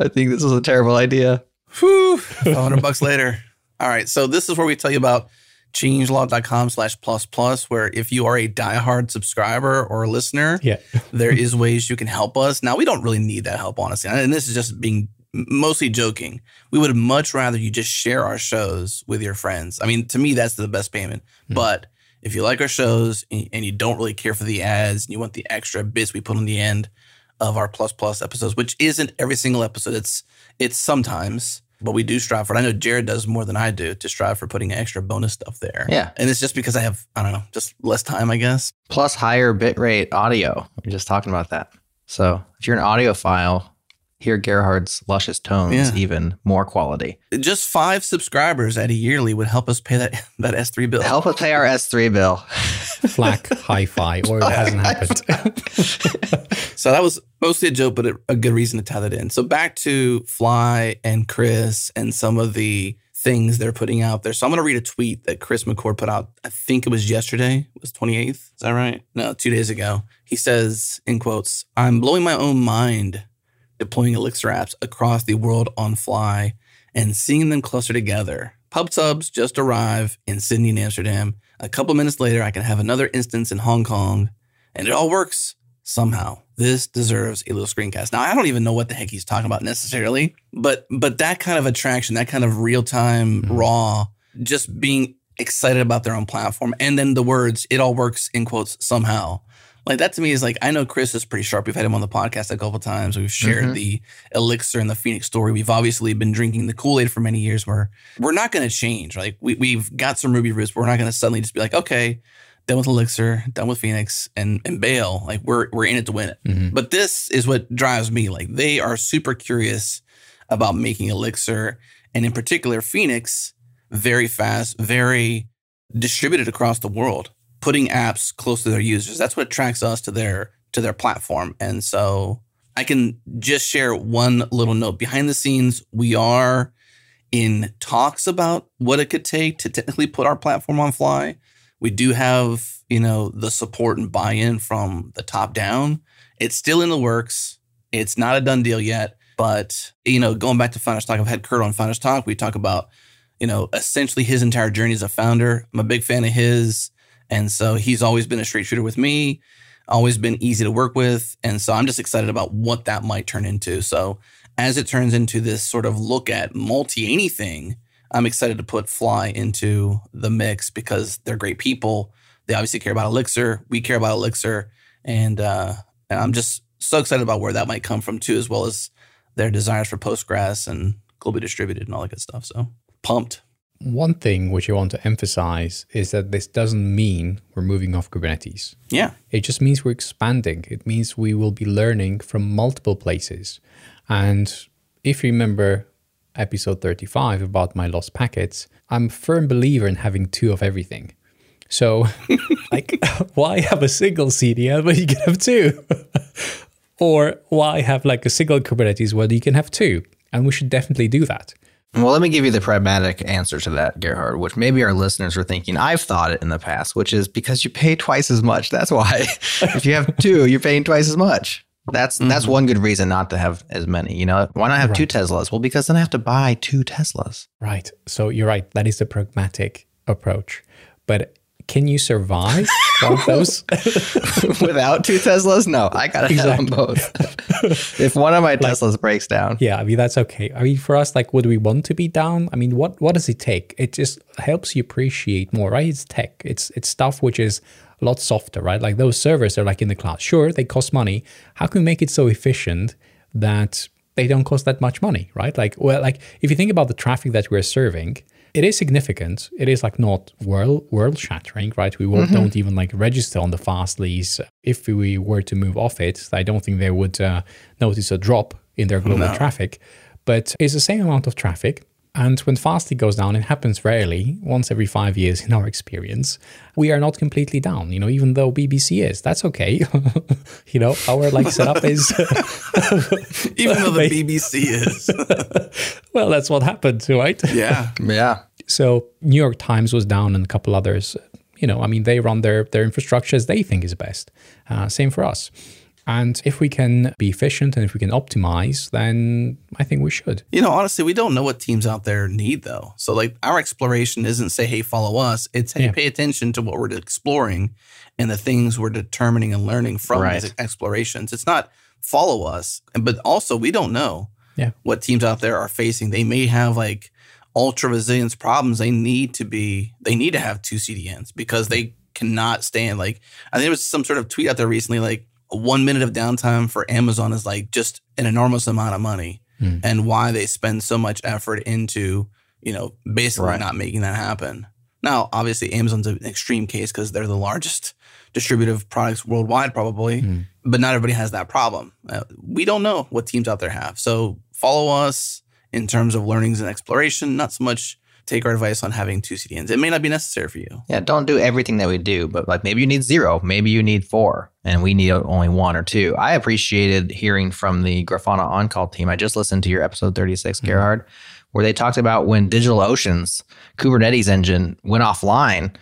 I think this was a terrible idea. Whew, 500 bucks later. All right. So this is where we tell you about changelog.com slash plus plus, where if you are a diehard subscriber or a listener, yeah. there is ways you can help us. Now, we don't really need that help, honestly. And this is just being mostly joking. We would much rather you just share our shows with your friends. I mean, to me, that's the best payment. Hmm. But if you like our shows and and you don't really care for the ads and you want the extra bits we put on the end of our plus plus episodes, which isn't every single episode, it's it's sometimes, but we do strive for it. I know Jared does more than I do to strive for putting extra bonus stuff there. Yeah. And it's just because I have, I don't know, just less time, I guess. plus higher bitrate audio. We are just talking about that. So if you're an audiophile, hear Gerhard's luscious tones, Yeah. even more quality. Just five subscribers at a yearly would help us pay that that S3 bill. Help us pay our S3 bill. FLAC hi-fi, or it hasn't happened. So that was mostly a joke, but a, a good reason to tie that in. So back to Fly and Chris and some of the things they're putting out there. So I'm going to read a tweet that Chris McCord put out. I think it was yesterday. It was 28th. Is that right? No, two days ago. He says, in quotes, I'm blowing my own mind deploying Elixir apps across the world on Fly and seeing them cluster together. Pub subs just arrive in Sydney and Amsterdam. A couple minutes later, I can have another instance in Hong Kong, and it all works somehow. This deserves a little screencast. Now, I don't even know what the heck he's talking about necessarily, but but that kind of attraction, that kind of real time mm-hmm. raw, just being excited about their own platform, and then the words "it all works" in quotes somehow. Like that to me is like I know Chris is pretty sharp. We've had him on the podcast a couple times. We've shared Mhm. the Elixir and the Phoenix story. We've obviously been drinking the Kool Aid for many years. Where we're not going to change. Like we we've got some Ruby roots, but we're not going to suddenly just be like, okay, done with Elixir, done with Phoenix, and and bail. Like we're we're in it to win it. Mhm. But this is what drives me. Like they are super curious about making Elixir, and in particular Phoenix, very fast, very distributed across the world, putting apps close to their users. That's what attracts us to their to their platform. And so I can just share one little note. Behind the scenes, we are in talks about what it could take to technically put our platform on fly. We do have, you know, the support and buy-in from the top down. It's still in the works. It's not a done deal yet. But, you know, going back to Founders Talk, I've had Kurt on Founders Talk. We talk about, you know, essentially his entire journey as a founder. I'm a big fan of his. And so he's always been a straight shooter with me, always been easy to work with. And so I'm just excited about what that might turn into. So as it turns into this sort of look at multi anything, I'm excited to put Fly into the mix because they're great people. They obviously care about Elixir. We care about Elixir. And, uh, and I'm just so excited about where that might come from too, as well as their desires for Postgres and globally distributed and all that good stuff. So pumped. One thing which I want to emphasize is that this doesn't mean we're moving off Kubernetes. Yeah. It just means we're expanding. It means we will be learning from multiple places. And if you remember episode 35 about my lost packets, I'm a firm believer in having two of everything. So, like, why have a single CDN when you can have two? or why have like a single Kubernetes when you can have two? And we should definitely do that. Well, let me give you the pragmatic answer to that, Gerhard, which maybe our listeners are thinking. I've thought it in the past, which is because you pay twice as much. That's why. if you have two, you're paying twice as much. That's that's mm-hmm. one good reason not to have as many. You know, why not have two Teslas? Well, because then I have to buy two Teslas. Right. So you're right. That is the pragmatic approach. But can you survive those? Without two Teslas, no, I gotta have them both. if one of my Teslas breaks down, yeah, I mean that's okay. I mean for us, like, would we want to be down? I mean, what what does it take? It just helps you appreciate more, right? It's tech. It's it's stuff which is a lot softer, right? Like those servers are like in the cloud. Sure, they cost money. How can we make it so efficient that they don't cost that much money, right? Like, well, like if you think about the traffic that we're serving, it is significant. It is like not world world shattering, right? We won't, don't even like register on the Fastly's. If we were to move off it, I don't think they would uh, notice a drop in their global traffic. But it's the same amount of traffic. And when Fastly goes down, it happens rarely, once every five years in our experience. We are not completely down, you know, even though BBC is. That's okay. you know, our like setup is Even though the BBC is. well, that's what happened, right? yeah. yeah, So New York Times was down and a couple others. You know, I mean, they run their their infrastructure as they think is best. Uh, same for us. And if we can be efficient and if we can optimize, then I think we should. You know, honestly, we don't know what teams out there need though. So like our exploration isn't say, hey, follow us. It's hey, Yeah. pay attention to what we're exploring and the things we're determining and learning from Right. these explorations. It's not follow us, but also we don't know Yeah. what teams out there are facing. They may have like ultra resilience problems. They need to be they need to have two CDNs because they cannot stand like I think there was some sort of tweet out there recently like one minute of downtime for Amazon is like just an enormous amount of money Hmm. and why they spend so much effort into, you know, basically Right. not making that happen. Now, obviously, Amazon's an extreme case because they're the largest distributor of products worldwide, probably, Hmm. but not everybody has that problem. Uh, we don't know what teams out there have. So follow us in terms of learnings and exploration, not so much take our advice on having two CDNs. It may not be necessary for you. Yeah, don't do everything that we do, but like maybe you need zero, maybe you need four, and we need only one or two. I appreciated hearing from the Grafana on call team. I just listened to your episode 36, mm-hmm. Gerhard, where they talked about when DigitalOcean's Kubernetes engine went offline.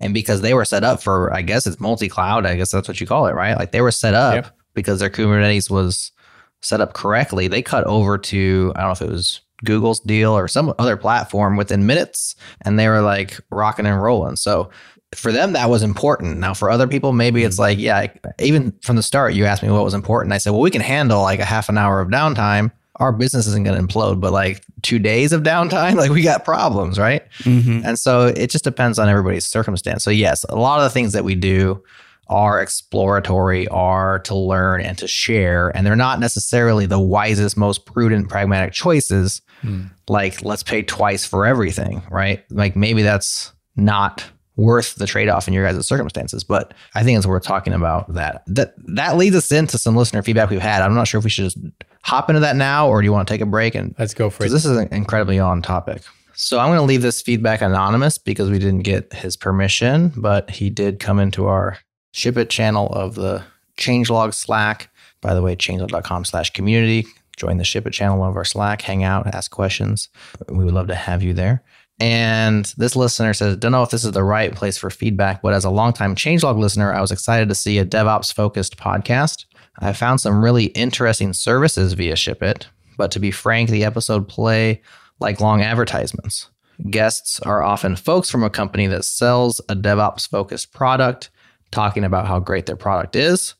And because they were set up for, I guess it's multi cloud, I guess that's what you call it, right? Like they were set up Yep. because their Kubernetes was set up correctly. They cut over to, I don't know if it was Google's deal or some other platform within minutes, and they were like rocking and rolling. So for them, that was important. Now, for other people, maybe it's like, yeah, even from the start, you asked me what was important. I said, well, we can handle like a half an hour of downtime. Our business isn't going to implode, but like two days of downtime, like we got problems, right? Mm-hmm. And so it just depends on everybody's circumstance. So, yes, a lot of the things that we do are exploratory, are to learn and to share. And they're not necessarily the wisest, most prudent, pragmatic choices. Hmm. Like, let's pay twice for everything, right? Like, maybe that's not worth the trade-off in your guys' circumstances but i think it's worth talking about that that that leads us into some listener feedback we've had i'm not sure if we should just hop into that now or do you want to take a break and Let's go for it. this is incredibly on topic. So I'm going to leave this feedback anonymous because we didn't get his permission, but he did come into our ship it channel of the changelog Slack. By the way, changelog.com slash community. Join the ship it channel of our Slack, hang out, ask questions. We would love to have you there. And this listener says, Don't know if this is the right place for feedback, but as a longtime changelog listener, I was excited to see a DevOps focused podcast. I found some really interesting services via ShipIt, but to be frank, the episode play like long advertisements. Guests are often folks from a company that sells a DevOps focused product, talking about how great their product is.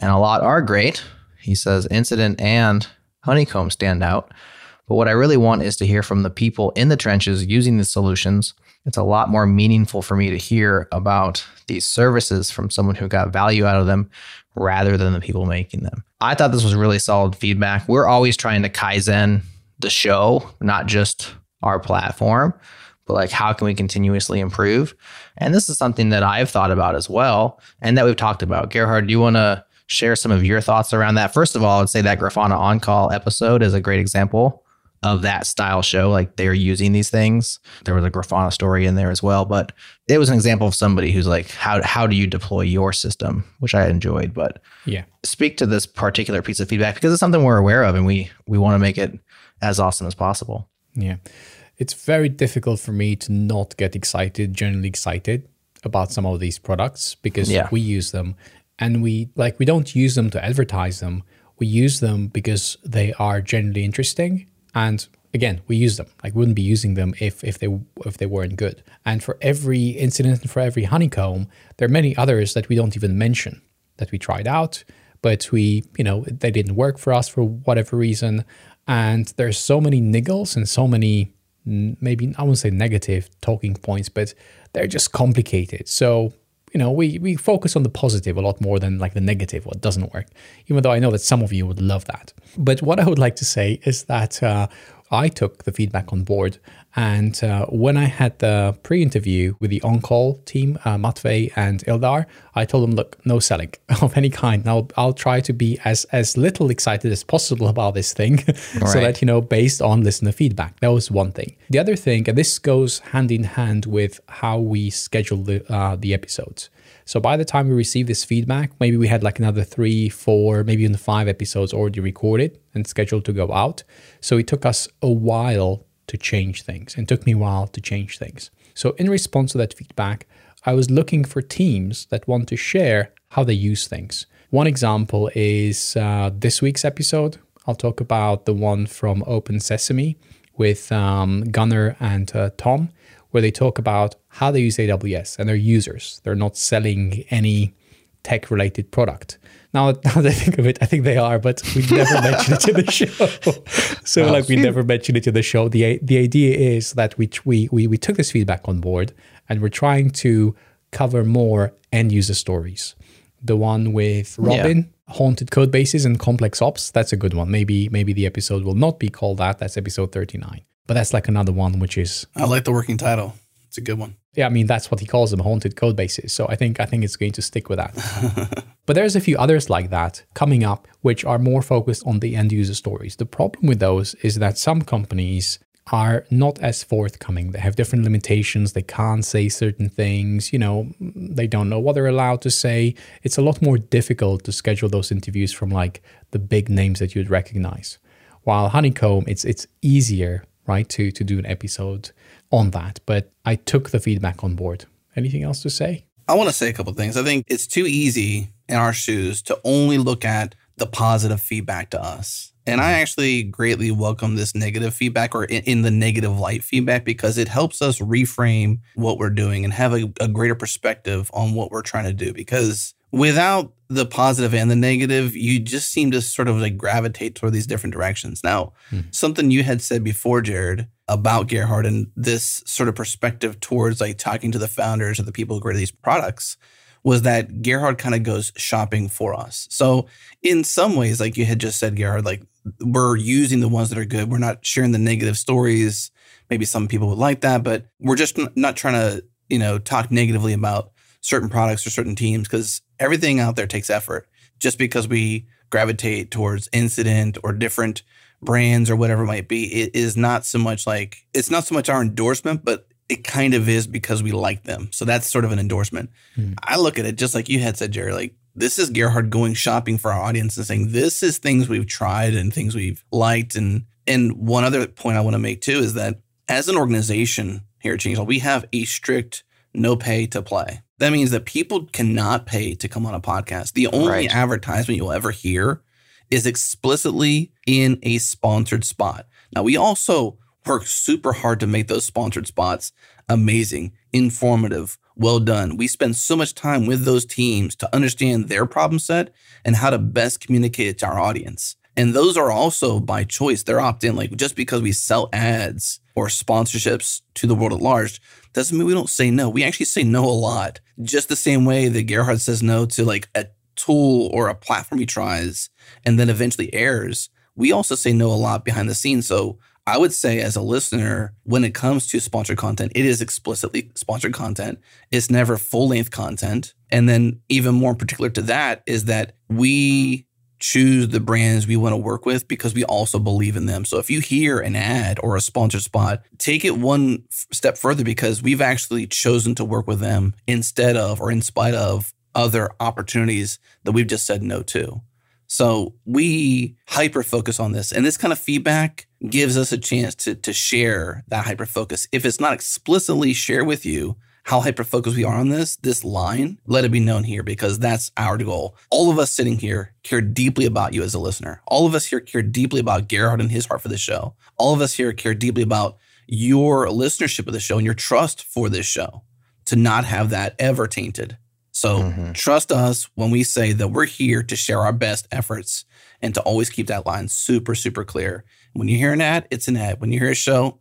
And a lot are great. He says Incident and Honeycomb stand out. But what I really want is to hear from the people in the trenches using the solutions. It's a lot more meaningful for me to hear about these services from someone who got value out of them rather than the people making them. I thought this was really solid feedback. We're always trying to Kaizen the show, not just our platform, but like how can we continuously improve? And this is something that I've thought about as well and that we've talked about. Gerhard, do you want to share some of your thoughts around that? First of all, I would say that Grafana on call episode is a great example of that style show. Like they're using these things. There was a Grafana story in there as well, but it was an example of somebody who's like, how how do you deploy your system, which I enjoyed. But yeah. speak to this particular piece of feedback because it's something we're aware of and we we want to make it as awesome as possible. Yeah. It's very difficult for me to not get excited, generally excited about some of these products because Yeah. we use them and we like we don't use them to advertise them. We use them because they are generally interesting and again, we use them. Like wouldn't be using them if if they if they weren't good. And for every incident and for every honeycomb, there are many others that we don't even mention that we tried out, but we, you know, they didn't work for us for whatever reason. And there's so many niggles and so many maybe I won't say negative talking points, but they're just complicated. So you know, we we focus on the positive a lot more than like the negative, what doesn't work. Even though I know that some of you would love that. But what I would like to say is that uh, I took the feedback on board, and uh, when I had the pre-interview with the on-call team, uh, Matvey and Ildar, I told them, look, no selling of any kind. I'll I'll try to be as as little excited as possible about this thing, so Right. that you know, based on listener feedback. That was one thing. The other thing, and this goes hand in hand with how we schedule the uh, the episodes. So by the time we receive this feedback, maybe we had like another three, four, maybe even five episodes already recorded and scheduled to go out. So it took us a while to change things and took me a while to change things. So in response to that feedback, I was looking for teams that want to share how they use things. One example is uh, this week's episode. I'll talk about the one from Open Sesame with um, Gunnar and uh, Tom, where they talk about how they use AWS and their users. They're not selling any tech related product. Now, now that I think of it, I think they are, but we never mention it in the show. so, like, we never mention it in the show. the The idea is that we we we we took this feedback on board, and we're trying to cover more end user stories. The one with Robin, haunted code bases and complex ops. That's a good one. Maybe maybe the episode will not be called that. That's episode thirty nine. But that's like another one, which is I like the working title. It's a good one. Yeah, I mean that's what he calls them, haunted code bases. So I think I think it's going to stick with that. but there's a few others like that coming up, which are more focused on the end user stories. The problem with those is that some companies are not as forthcoming. They have different limitations. They can't say certain things. You know, they don't know what they're allowed to say. It's a lot more difficult to schedule those interviews from like the big names that you'd recognize. While Honeycomb, it's it's easier, right, to to do an episode on that. But I took the feedback on board. Anything else to say? I want to say a couple things. I think it's too easy in our shoes to only look at the positive feedback to us. And I mm-hmm. actually greatly welcome this negative feedback or in, in the negative light feedback because it helps us reframe what we're doing and have a, a greater perspective on what we're trying to do. Because without the positive and the negative, you just seem to sort of like gravitate toward these different directions. Now, Hmm. something you had said before, Jared, about Gerhard and this sort of perspective towards like talking to the founders or the people who create these products was that Gerhard kind of goes shopping for us. So in some ways, like you had just said, Gerhard, like we're using the ones that are good. We're not sharing the negative stories. Maybe some people would like that, but we're just not trying to, you know, talk negatively about certain products or certain teams because everything out there takes effort. Just because we gravitate towards incident or different brands or whatever it might be, it is not so much like it's not so much our endorsement, but it kind of is because we like them. So that's sort of an endorsement. Hmm. I look at it just like you had said, Jerry. Like this is Gerhard going shopping for our audience and saying this is things we've tried and things we've liked. And and one other point I want to make too is that as an organization here at Changelog, we have a strict no pay to play. That means that people cannot pay to come on a podcast. The only Right. advertisement you'll ever hear is explicitly in a sponsored spot. Now, we also work super hard to make those sponsored spots amazing, informative, well done. We spend so much time with those teams to understand their problem set and how to best communicate it to our audience. And those are also by choice. They're opt in. Like just because we sell ads or sponsorships to the world at large doesn't mean we don't say no. We actually say no a lot. Just the same way that Gerhard says no to like a tool or a platform he tries and then eventually airs. We also say no a lot behind the scenes. So I would say, as a listener, when it comes to sponsored content, it is explicitly sponsored content. It's never full length content. And then, even more particular to that, is that we choose the brands we want to work with because we also believe in them. So if you hear an ad or a sponsored spot, take it one step further because we've actually chosen to work with them instead of or in spite of other opportunities that we've just said no to. So we hyper focus on this. And this kind of feedback gives us a chance to, to share that hyper focus. If it's not explicitly shared with you how hyper focused we are on this, this line, let it be known here because that's our goal. All of us sitting here care deeply about you as a listener. All of us here care deeply about Gerhard and his heart for the show. All of us here care deeply about your listenership of the show and your trust for this show to not have that ever tainted. So Mhm. trust us when we say that we're here to share our best efforts and to always keep that line super, super clear. When you hear an ad, it's an ad. When you hear a show,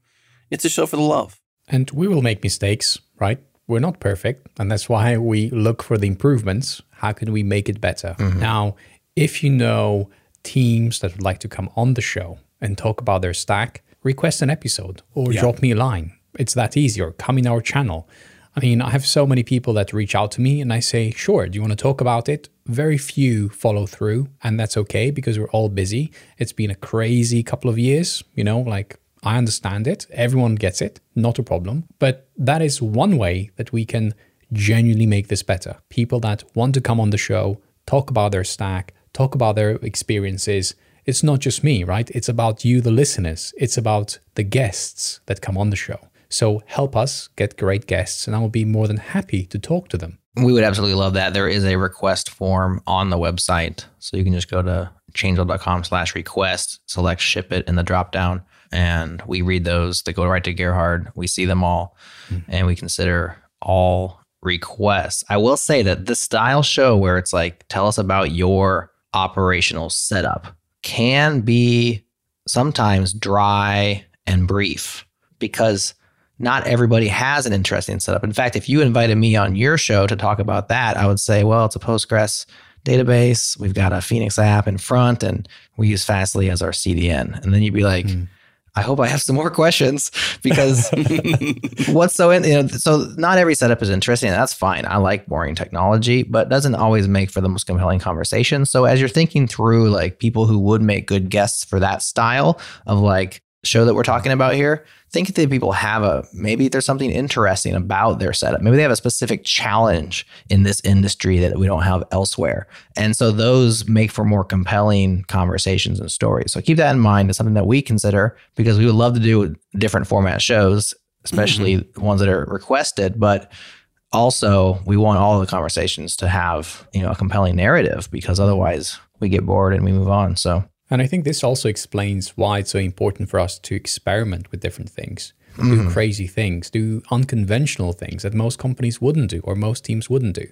it's a show for the love. And we will make mistakes, right? We're not perfect. And that's why we look for the improvements. How can we make it better? Mm-hmm. Now, if you know teams that would like to come on the show and talk about their stack, request an episode or Yeah. drop me a line. It's that easy, or come in our channel. I mean, I have so many people that reach out to me and I say, sure, do you want to talk about it? Very few follow through, and that's okay because we're all busy. It's been a crazy couple of years, you know, like I understand it. Everyone gets it, not a problem. But that is one way that we can genuinely make this better. People that want to come on the show, talk about their stack, talk about their experiences. It's not just me, right? It's about you, the listeners. It's about the guests that come on the show. So help us get great guests, and I will be more than happy to talk to them. We would absolutely love that. There is a request form on the website. So you can just go to changelog.com slash request, select ship it in the drop down, and we read those. They go right to Gerhard. We see them all, hmm. and we consider all requests. I will say that the style show where it's like, tell us about your operational setup can be sometimes dry and brief because not everybody has an interesting setup. In fact, if you invited me on your show to talk about that, I would say, well, it's a Postgres database. We've got a Phoenix app in front, and we use Fastly as our CDN. And then you'd be like, hmm. I hope I have some more questions because what's so in, you know, so not every setup is interesting. That's fine. I like boring technology, but it doesn't always make for the most compelling conversation. So as you're thinking through like people who would make good guests for that style of like, show that we're talking about here, think that people have a maybe there's something interesting about their setup. Maybe they have a specific challenge in this industry that we don't have elsewhere. And so those make for more compelling conversations and stories. So keep that in mind. It's something that we consider because we would love to do different format shows, especially mm-hmm. ones that are requested, but also we want all the conversations to have, you know, a compelling narrative because otherwise we get bored and we move on. So and I think this also explains why it's so important for us to experiment with different things, mm. do crazy things, do unconventional things that most companies wouldn't do or most teams wouldn't do.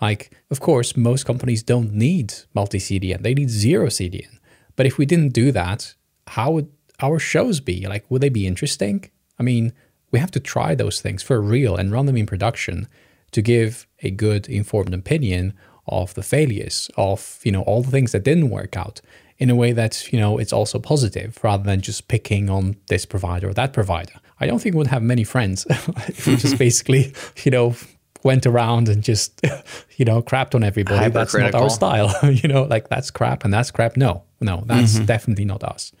Like, of course, most companies don't need multi CDN, they need zero CDN. But if we didn't do that, how would our shows be? Like, would they be interesting? I mean, we have to try those things for real and run them in production to give a good informed opinion of the failures of you know all the things that didn't work out in a way that you know it's also positive rather than just picking on this provider or that provider. I don't think we'd have many friends if we just basically you know went around and just you know crapped on everybody. That's not our style. you know, like that's crap and that's crap. No, no, that's mm-hmm. definitely not us.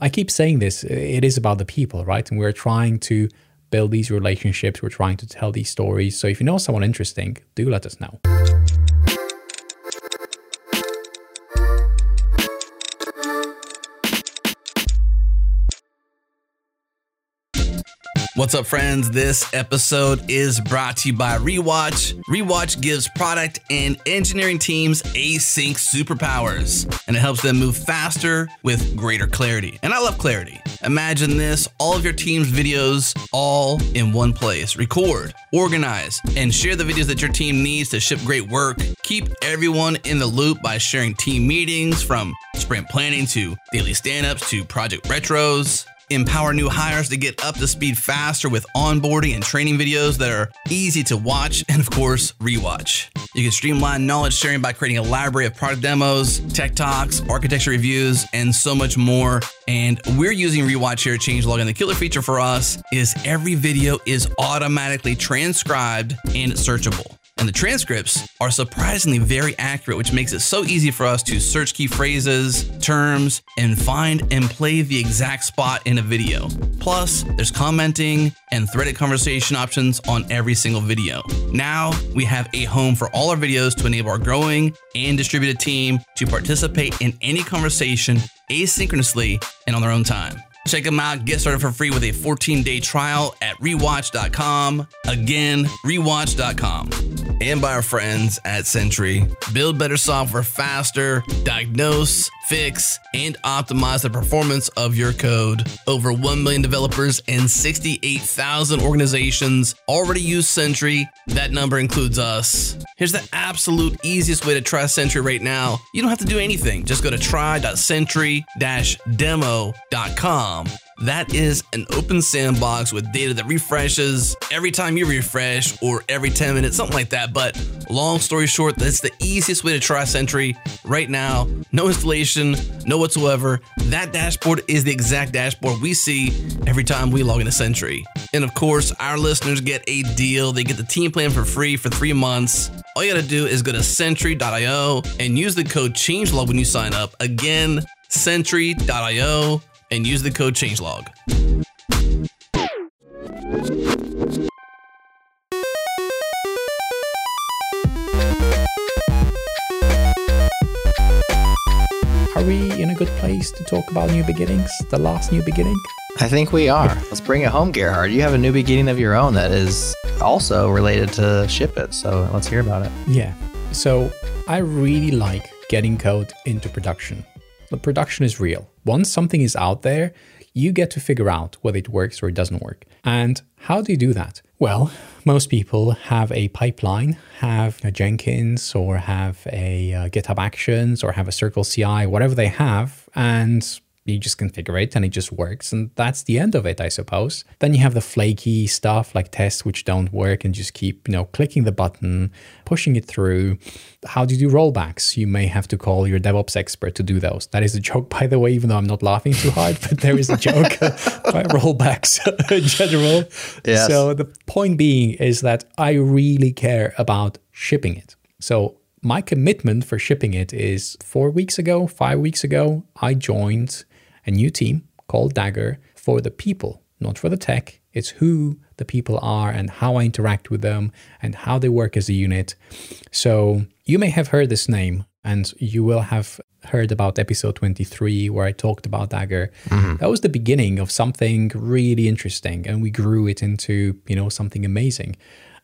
I keep saying this. It is about the people, right? And we're trying to build these relationships. We're trying to tell these stories. So if you know someone interesting, do let us know. What's up, friends? This episode is brought to you by Rewatch. Rewatch gives product and engineering teams async superpowers, and it helps them move faster with greater clarity. And I love clarity. Imagine this all of your team's videos all in one place. Record, organize, and share the videos that your team needs to ship great work. Keep everyone in the loop by sharing team meetings from sprint planning to daily stand ups to project retros empower new hires to get up to speed faster with onboarding and training videos that are easy to watch and, of course, rewatch. You can streamline knowledge sharing by creating a library of product demos, tech talks, architecture reviews, and so much more. And we're using Rewatch here at Changelog, and the killer feature for us is every video is automatically transcribed and searchable. And the transcripts are surprisingly very accurate, which makes it so easy for us to search key phrases, terms, and find and play the exact spot in a video. Plus, there's commenting and threaded conversation options on every single video. Now, we have a home for all our videos to enable our growing and distributed team to participate in any conversation asynchronously and on their own time. Check them out. Get started for free with a 14 day trial at rewatch.com. Again, rewatch.com. And by our friends at Sentry. Build better software faster, diagnose, fix, and optimize the performance of your code. Over 1 million developers and 68,000 organizations already use Sentry. That number includes us. Here's the absolute easiest way to try Sentry right now. You don't have to do anything. Just go to try.sentry-demo.com that is an open sandbox with data that refreshes every time you refresh or every 10 minutes, something like that. But long story short, that's the easiest way to try Sentry right now. No installation, no whatsoever. That dashboard is the exact dashboard we see every time we log into Sentry. And of course, our listeners get a deal. They get the team plan for free for three months. All you gotta do is go to sentry.io and use the code changelog when you sign up. Again, sentry.io and use the code changelog. Are we in a good place to talk about new beginnings? The last new beginning? I think we are. Let's bring it home, Gerhard. You have a new beginning of your own that is also related to Ship It. So let's hear about it. Yeah. So I really like getting code into production. The production is real. Once something is out there, you get to figure out whether it works or it doesn't work. And how do you do that? Well, most people have a pipeline, have a Jenkins or have a uh, GitHub Actions or have a Circle CI, whatever they have, and you just configure it and it just works. And that's the end of it, I suppose. Then you have the flaky stuff like tests which don't work and just keep, you know, clicking the button, pushing it through. How do you do rollbacks? You may have to call your DevOps expert to do those. That is a joke, by the way, even though I'm not laughing too hard, but there is a joke about rollbacks in general. Yes. So the point being is that I really care about shipping it. So my commitment for shipping it is four weeks ago, five weeks ago, I joined a new team called Dagger for the people, not for the tech. It's who the people are and how I interact with them and how they work as a unit. So you may have heard this name and you will have heard about episode 23 where I talked about Dagger. Mm-hmm. That was the beginning of something really interesting and we grew it into, you know, something amazing.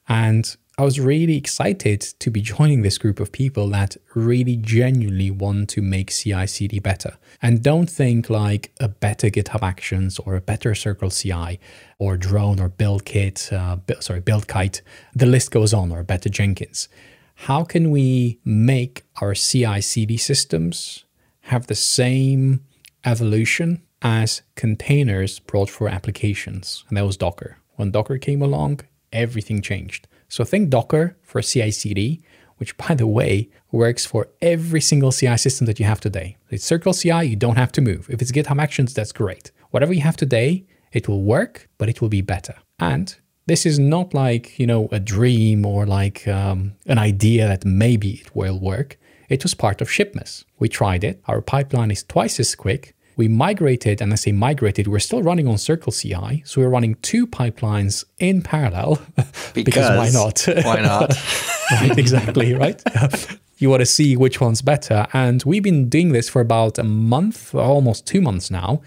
And I was really excited to be joining this group of people that really genuinely want to make CI CD better and don't think like a better GitHub Actions or a better Circle CI or Drone or BuildKit, uh, bu- sorry, BuildKite. The list goes on, or better Jenkins. How can we make our CI CD systems have the same evolution as containers brought for applications? And that was Docker. When Docker came along, everything changed. So think Docker for CI CD, which by the way works for every single CI system that you have today. It's Circle CI, you don't have to move. If it's GitHub Actions, that's great. Whatever you have today, it will work, but it will be better. And this is not like you know a dream or like um, an idea that maybe it will work. It was part of Shipmas. We tried it. Our pipeline is twice as quick. We migrated, and I say migrated, we're still running on Circle CI. So we're running two pipelines in parallel. because why not? why not? right, exactly, right? you want to see which one's better. And we've been doing this for about a month, almost two months now.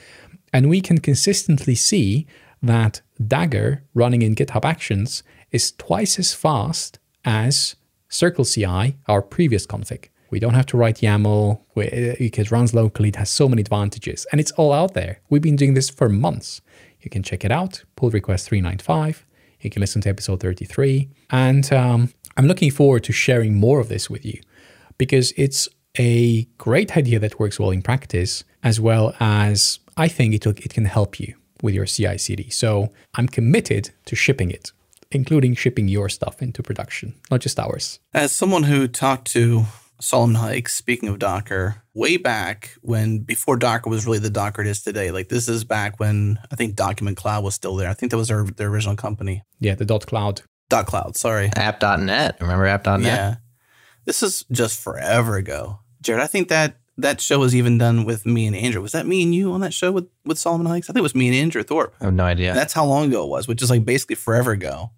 And we can consistently see that Dagger running in GitHub Actions is twice as fast as Circle CI, our previous config. We don't have to write YAML. We, it runs locally. It has so many advantages. And it's all out there. We've been doing this for months. You can check it out. Pull request 395. You can listen to episode 33. And um, I'm looking forward to sharing more of this with you because it's a great idea that works well in practice, as well as I think it, it can help you with your CI CD. So I'm committed to shipping it, including shipping your stuff into production, not just ours. As someone who talked to Solomon Hykes, speaking of Docker, way back when before Docker was really the Docker it is today, like this is back when I think Document Cloud was still there. I think that was their, their original company. Yeah, the dot cloud. Dot Cloud, sorry. App.net. Remember App.net? Yeah. This is just forever ago. Jared, I think that that show was even done with me and Andrew. Was that me and you on that show with, with Solomon Hykes? I think it was me and Andrew Thorpe. I have no idea. That's how long ago it was, which is like basically forever ago.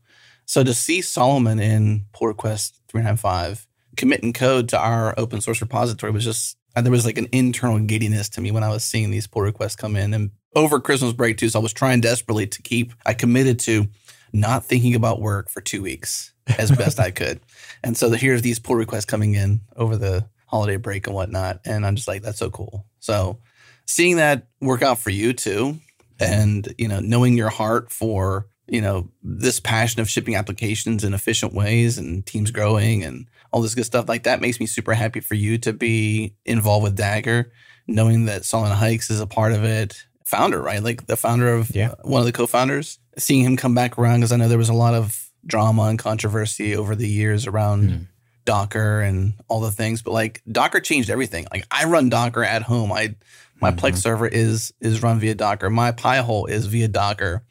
So to see Solomon in pull request 395 committing code to our open source repository was just, uh, there was like an internal giddiness to me when I was seeing these pull requests come in. And over Christmas break too, so I was trying desperately to keep, I committed to not thinking about work for two weeks as best I could. And so the, here's these pull requests coming in over the holiday break and whatnot. And I'm just like, that's so cool. So seeing that work out for you too, and you know, knowing your heart for you know this passion of shipping applications in efficient ways and teams growing and all this good stuff like that makes me super happy for you to be involved with Dagger, knowing that Solomon Hykes is a part of it, founder, right? Like the founder of Yeah. uh, one of the co-founders. Seeing him come back around because I know there was a lot of drama and controversy over the years around Docker and all the things, but like Docker changed everything. Like I run Docker at home. I my Plex server is is run via Docker. My Pi-hole is via Docker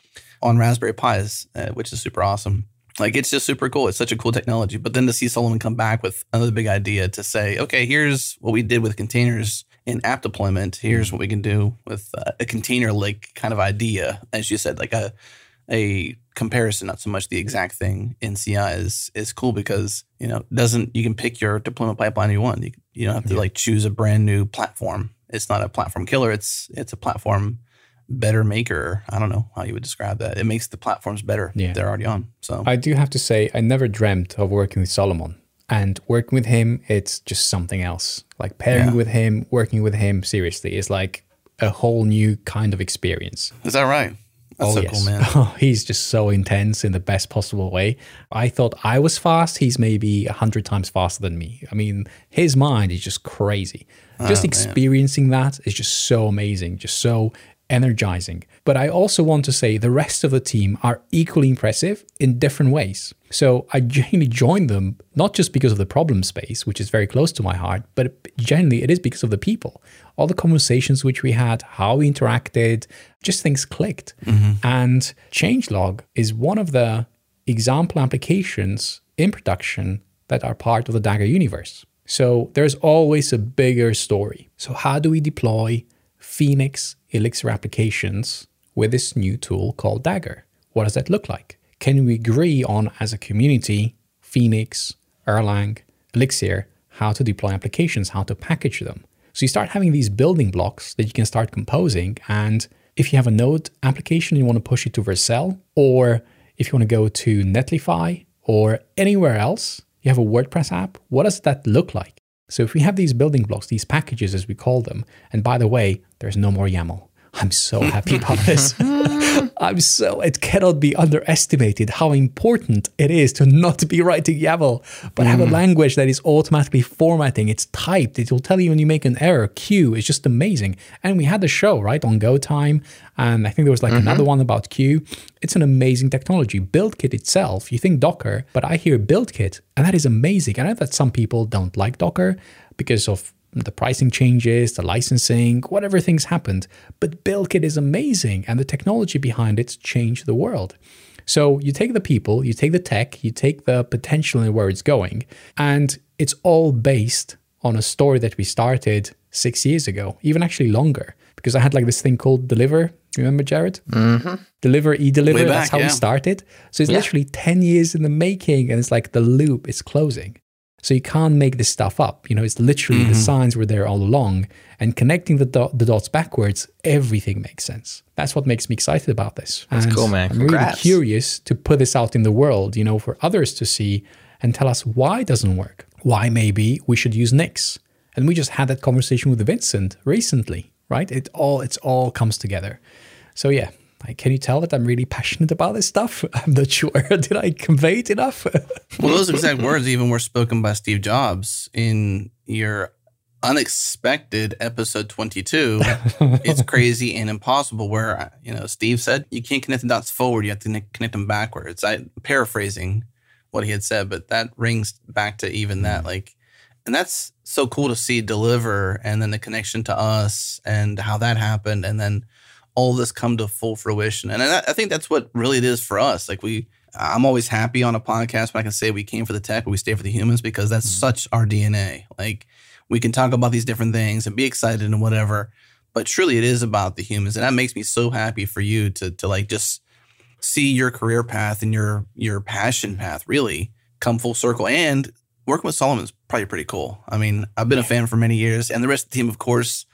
on Raspberry Pis, uh, which is super awesome. Like it's just super cool. It's such a cool technology. But then to see Solomon come back with another big idea to say, okay, here's what we did with containers in app deployment. Here's what we can do with uh, a container lake kind of idea, as you said, like a a comparison, not so much the exact thing in CI is is cool because you know doesn't you can pick your deployment pipeline you want. You, you don't have to like choose a brand new platform. It's not a platform killer. It's it's a platform better maker. I don't know how you would describe that. It makes the platforms better. Yeah. they're already on. So I do have to say, I never dreamt of working with Solomon. And working with him, it's just something else. Like pairing Yeah. with him, working with him, seriously, is like a whole new kind of experience. is that right? That's oh, so yes. cool, man. Oh, he's just so intense in the best possible way. I thought I was fast. He's maybe a hundred times faster than me. I mean, his mind is just crazy. Oh, just experiencing that is just so amazing, just so energizing. But I also want to say the rest of the team are equally impressive in different ways. So I genuinely joined them not just because of the problem space, which is very close to my heart, but generally it is because of the people. All the conversations which we had, how we interacted, just things clicked. Mm-hmm. And changelog is one of the example applications in production that are part of the Dagger universe. So there's always a bigger story. So how do we deploy Phoenix Elixir applications with this new tool called Dagger. What does that look like? Can we agree on, as a community, Phoenix, Erlang, Elixir, how to deploy applications, how to package them? So you start having these building blocks that you can start composing. And if you have a Node application, you want to push it to Vercel, or if you want to go to Netlify or anywhere else, you have a WordPress app. What does that look like? So if we have these building blocks, these packages as we call them, and by the way, there's no more YAML. I'm so happy about this. I'm so, it cannot be underestimated how important it is to not be writing YAML, but have a mm. language that is automatically formatting. It's typed. It will tell you when you make an error. CUE is just amazing. And we had the show, right, on Go Time. And I think there was like mm-hmm. another one about CUE. It's an amazing technology. BuildKit itself, you think Docker, but I hear BuildKit, and that is amazing. I know that some people don't like Docker because of the pricing changes, the licensing, whatever things happened. But BuildKit is amazing, and the technology behind it changed the world. So you take the people, you take the tech, you take the potential and where it's going, and it's all based on a story that we started six years ago, even actually longer, because I had like this thing called Deliver. Remember, Jared? Mm-hmm. Deliver, e deliver. That's how yeah. we started. So it's Yeah. literally 10 years in the making, and it's like the loop is closing. So you can't make this stuff up. You know, it's literally the mm-hmm. signs were there all along, and connecting the, dot, the dots backwards, everything makes sense. That's what makes me excited about this. That's And cool, man. I'm really curious to put this out in the world, you know, for others to see and tell us why it doesn't work. Why maybe we should use Nix. And we just had that conversation with Vincent recently, right? It all it's all comes together. So yeah, like, can you tell that I'm really passionate about this stuff? I'm not sure. Did I convey it enough? Well, those exact words even were spoken by Steve Jobs in your unexpected episode 22. it's crazy and impossible. Where, you know, Steve said you can't connect the dots forward, you have to connect them backwards. I paraphrasing what he had said, but that rings back to even that. Mm. Like, and that's so cool to see deliver and then the connection to us and how that happened. And then all this come to full fruition. And I, I think that's what really it is for us. Like we, I'm always happy on a podcast when I can say we came for the tech, but we stay for the humans because that's mm-hmm. such our DNA. Like we can talk about these different things and be excited and whatever, but truly it is about the humans, and that makes me so happy for you to to like just see your career path and your your passion path really come full circle. And working with Solomon's probably pretty cool. I mean, I've been a fan for many years, and the rest of the team, of course.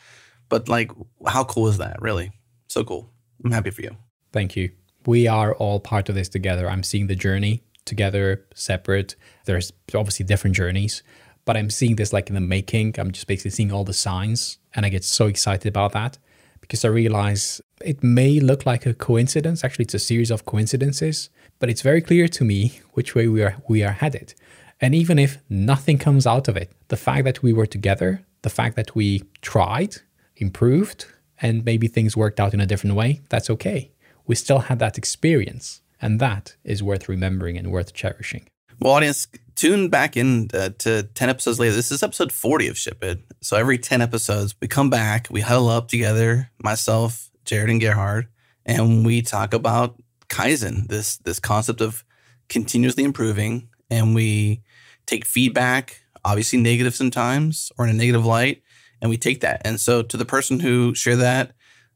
But like, how cool is that? Really, so cool. I'm happy for you. Thank you. We are all part of this together. I'm seeing the journey together, separate. There's obviously different journeys, but I'm seeing this like in the making. I'm just basically seeing all the signs, and I get so excited about that because I realize it may look like a coincidence. Actually, it's a series of coincidences, but it's very clear to me which way we are we are headed. And even if nothing comes out of it, the fact that we were together, the fact that we tried, improved, and maybe things worked out in a different way, that's okay. We still had that experience, and that is worth remembering and worth cherishing. Well, audience, tune back in uh, to 10 episodes later. This is episode 40 of Ship It. So every 10 episodes, we come back, we huddle up together, myself, Jared, and Gerhard, and we talk about Kaizen, this, this concept of continuously improving. And we take feedback, obviously negative sometimes or in a negative light, and we take that. And so to the person who shared that,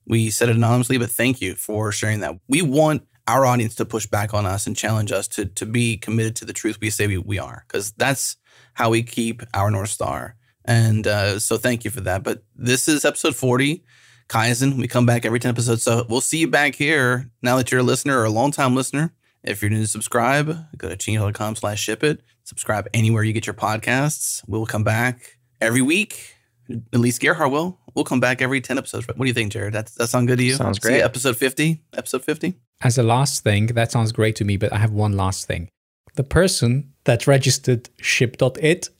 we said it anonymously, but thank you for sharing that. We want our audience to push back on us and challenge us to to be committed to the truth we say we, we are, because that's how we keep our North Star. And uh, so thank you for that. But this is episode 40, Kaizen. We come back every 10 episodes. So we'll see you back here now that you're a listener or a long-time listener. If you're new to subscribe, go to change.com slash ship it. Subscribe anywhere you get your podcasts. We'll come back every week. At least Gerhard will. We'll come back every 10 episodes. What do you think, Jared? That, that sound good to you? Sounds See, great. episode 50? Episode 50? As a last thing, that sounds great to me, but I have one last thing. The person that registered ship.it,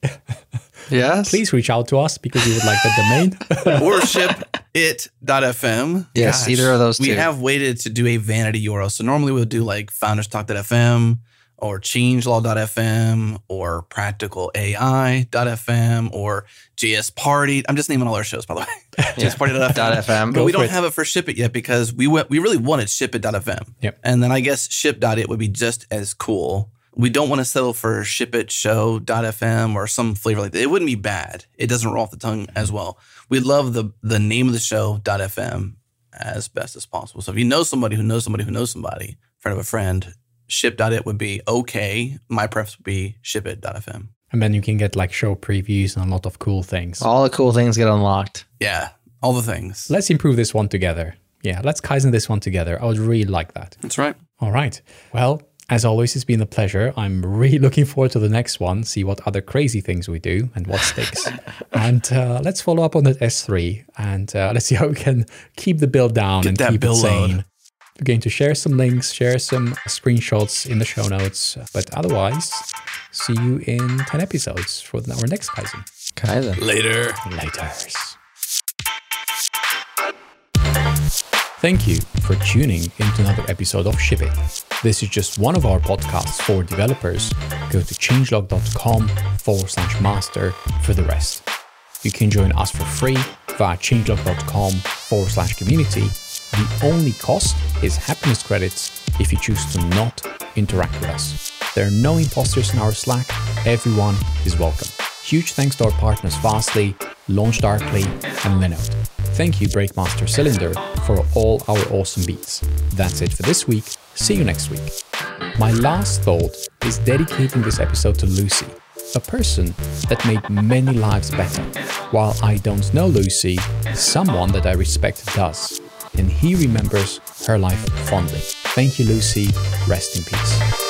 Yes. please reach out to us because we would like that domain. or shipit.fm. Yes, either of those We have waited to do a vanity URL. So normally we'll do like founderstalk.fm or changelog.fm or practicalai.fm or JS Party. I'm just naming all our shows, by the way. FM. But we don't have it for Ship It yet because we went, we really wanted Ship.it.fm. Yep. And then I guess Ship.it would be just as cool. We don't want to settle for Ship It Show.fm or some flavor like that. It wouldn't be bad. It doesn't roll off the tongue as well. We love the the name of the show .fm as best as possible. So if you know somebody who knows somebody who knows somebody, friend of a friend, ship.it would be okay. My preference would be shipit.fm. And then you can get like show previews and a lot of cool things. All the cool things get unlocked. Yeah, all the things. Let's improve this one together. Yeah, let's Kaizen this one together. I would really like that. That's right. All right. Well, as always, it's been a pleasure. I'm really looking forward to the next one, see what other crazy things we do and what sticks. and uh, let's follow up on that S3 and uh, let's see how we can keep the bill down Get and that keep it sane. load. We're going to share some links, share some screenshots in the show notes. But otherwise, see you in 10 episodes for our next Kaizen. Kaizen. Later. Laters. Thank you for tuning into another episode of Ship It. This is just one of our podcasts for developers. Go to changelog.com forward slash master for the rest. You can join us for free via changelog.com forward slash community. The only cost is happiness credits if you choose to not interact with us. There are no imposters in our Slack. Everyone is welcome. Huge thanks to our partners Fastly, LaunchDarkly, and Linode. Thank you, Breakmaster Cylinder, for all our awesome beats. That's it for this week. See you next week. My last thought is dedicating this episode to Lucy, a person that made many lives better. While I don't know Lucy, someone that I respect does, and he remembers her life fondly. Thank you, Lucy. Rest in peace.